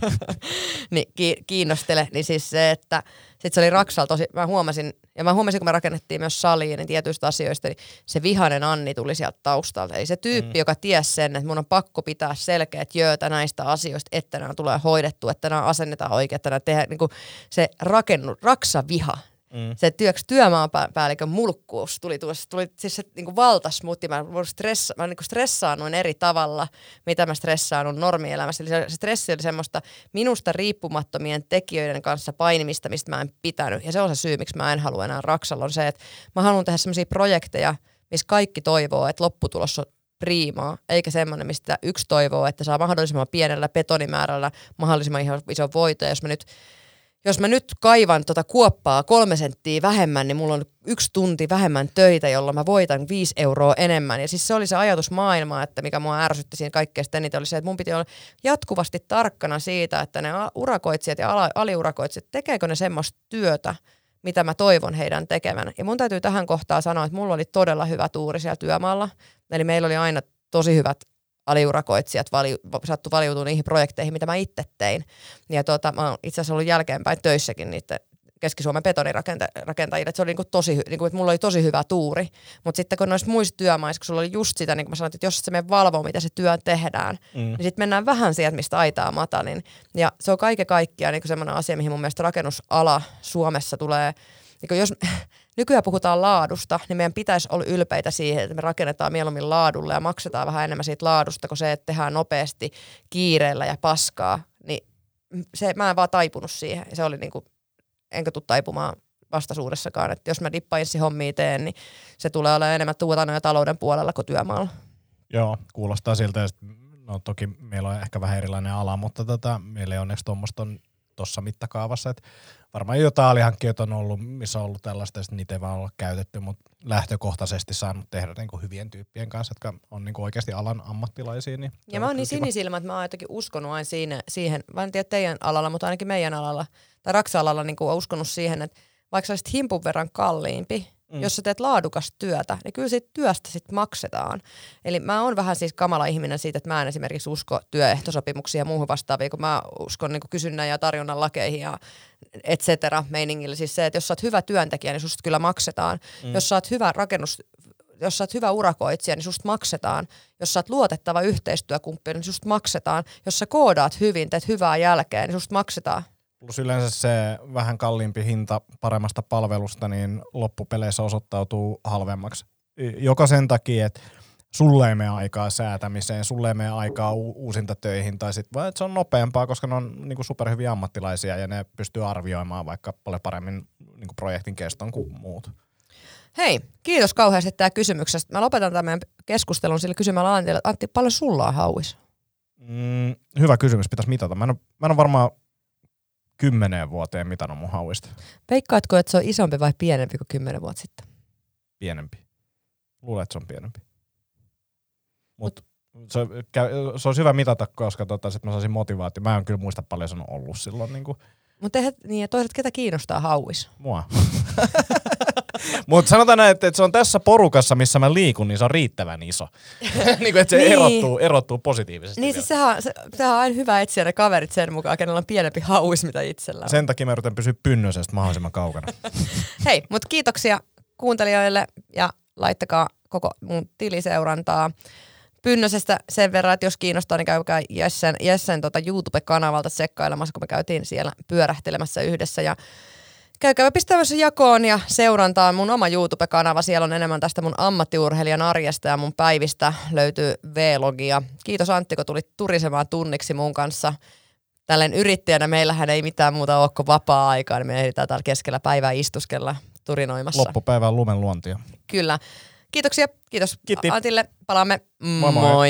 niin, ki- kiinnostele. Niin siis se, että sit se oli Raksalla tosi, mä huomasin, ja mä huomasin, kun me rakennettiin myös saliin niin tietyistä asioista, niin se vihainen Anni tuli sieltä taustalta. Eli se tyyppi, mm. joka tiesi sen, että mun on pakko pitää selkeät jöötä näistä asioista, että nämä tulee hoidettu, että nämä asennetaan oikein, että nämä tehdään, niin kuin se rakennu, raksaviha, Mm. Se työks työmaanpäällikön mulkkuus tuli, tuli, tuli siis se niin valtasmutti. Mä, stressa, mä niin stressaannuin eri tavalla, mitä mä stressaannut normielämässä. Eli se, se stressi oli semmoista minusta riippumattomien tekijöiden kanssa painimista, mistä mä en pitänyt. Ja se on se syy, miksi mä en halua enää Raksalla, on se, että mä haluan tehdä semmoisia projekteja, missä kaikki toivoo, että lopputulos on priimaa, eikä semmoinen, mistä yksi toivoo, että saa mahdollisimman pienellä betonimäärällä mahdollisimman iso voito. Ja jos mä nyt jos mä nyt kaivan tota kuoppaa kolme senttiä vähemmän, niin mulla on yksi tunti vähemmän töitä, jolla mä voitan viisi euroa enemmän. Ja siis se oli se ajatus maailmaa, että mikä mua ärsytti siinä kaikkein eniten, oli se, että mun piti olla jatkuvasti tarkkana siitä, että ne urakoitsijat ja aliurakoitsijat, tekeekö ne semmoista työtä, mitä mä toivon heidän tekevän. Ja mun täytyy tähän kohtaan sanoa, että mulla oli todella hyvä tuuri siellä työmaalla. Eli meillä oli aina tosi hyvät aliurakoitsijat vali, sattu valiutua niihin projekteihin, mitä mä itse tein. Ja tota, mä oon itse asiassa ollut jälkeenpäin töissäkin niiden Keski-Suomen betonirakentajille, että se oli niinku tosi, niinku, että mulla oli tosi hyvä tuuri. Mutta sitten kun noissa muissa työmaissa, kun sulla oli just sitä, niin kuin mä sanoin, että jos se me valvoo, mitä se työ tehdään, mm. niin sitten mennään vähän sieltä, mistä aitaa matalin. Ja se on kaiken kaikkiaan niin semmoinen asia, mihin mun mielestä rakennusala Suomessa tulee, niin jos nykyään puhutaan laadusta, niin meidän pitäisi olla ylpeitä siihen, että me rakennetaan mieluummin laadulle ja maksetaan vähän enemmän siitä laadusta, kuin se, että tehdään nopeasti kiireellä ja paskaa. Niin se, mä en vaan taipunut siihen. Se oli niinku, enkä tule taipumaan vastaisuudessakaan. Että jos mä dippainsi hommia teen, niin se tulee olla enemmän tuotannon ja talouden puolella kuin työmaalla. Joo, kuulostaa siltä, no toki meillä on ehkä vähän erilainen ala, mutta tota, meillä ei onneksi tuommoista tuossa mittakaavassa. Et varmaan jotain alihankkijoita on ollut, missä on ollut tällaista, että niitä ei vaan olla käytetty, mutta lähtökohtaisesti saanut tehdä niin kuin hyvien tyyppien kanssa, jotka on niin kuin oikeasti alan ammattilaisia. Niin ja mä oon niin sinisilmä, että mä oon jotenkin uskonut aina siinä, siihen, mä en tiedä teidän alalla, mutta ainakin meidän alalla, tai Raksa-alalla niin kuin uskonut siihen, että vaikka sä olisit himpun verran kalliimpi, mm. jos sä teet laadukasta työtä, niin kyllä siitä työstä sitten maksetaan. Eli mä oon vähän siis kamala ihminen siitä, että mä en esimerkiksi usko työehtosopimuksia ja muuhun vastaavia, kun mä uskon niin kysynnän ja tarjonnan lakeihin ja et cetera meiningillä. Siis se, että jos sä oot hyvä työntekijä, niin susta kyllä maksetaan. Mm. Jos sä oot hyvä rakennus, jos sä oot hyvä urakoitsija, niin susta maksetaan. Jos sä oot luotettava yhteistyökumppani, niin susta maksetaan. Jos sä koodaat hyvin, teet hyvää jälkeen, niin susta maksetaan. Plus yleensä se vähän kalliimpi hinta paremmasta palvelusta, niin loppupeleissä osoittautuu halvemmaksi. Joka sen takia, että sulle ei mene aikaa säätämiseen, sulle ei mene aikaa u- uusinta töihin, tai sitten vaan, että se on nopeampaa, koska ne on niin kuin superhyviä ammattilaisia ja ne pystyy arvioimaan vaikka paljon paremmin niin kuin projektin keston kuin muut. Hei, kiitos kauheasti tämä kysymyksestä. Mä lopetan tämän keskustelun sillä kysymällä Antille, että Antti, paljon sulla on hauis? Mm, hyvä kysymys, pitäisi mitata. Mä en, ole, mä en ole varmaan kymmeneen vuoteen mitannut mun hauista. Veikkaatko, että se on isompi vai pienempi kuin kymmenen vuotta sitten? Pienempi. Luulen, että se on pienempi. Mut se, se olisi hyvä mitata, koska tota, sit mä saisin motivaatio. Mä en kyllä muista paljon se on ollut silloin. Niin kuin. Mutta niin, ja toisaalta ketä kiinnostaa hauis? Mua. Mutta sanotaan näin, että, että se on tässä porukassa, missä mä liikun, niin se on riittävän iso. niin kuin, että se niin. erottuu, erottuu positiivisesti. Niin, siis sehän, se, sehän on aina hyvä etsiä ne kaverit sen mukaan, kenellä on pienempi hauis mitä itsellä Sen takia mä yritän pysyä pynnöisestä mahdollisimman kaukana. Hei, mutta kiitoksia kuuntelijoille ja laittakaa koko mun tiliseurantaa. Pynnösestä sen verran, että jos kiinnostaa, niin käykää Jessen, Jessen tota YouTube-kanavalta tsekkailemassa, kun me käytiin siellä pyörähtelemässä yhdessä. Ja käykää pistämässä jakoon ja seurantaan mun oma YouTube-kanava. Siellä on enemmän tästä mun ammattiurheilijan arjesta ja mun päivistä löytyy V-logia. Kiitos Antti, kun tulit turisemaan tunniksi mun kanssa. Tälleen yrittäjänä meillähän ei mitään muuta ole kuin vapaa-aikaa, niin me ehditään täällä keskellä päivää istuskella turinoimassa. Loppupäivää lumen luontia. Kyllä. Kiitoksia. Kiitos Kiitti. Antille. Palaamme. Moi moi. moi.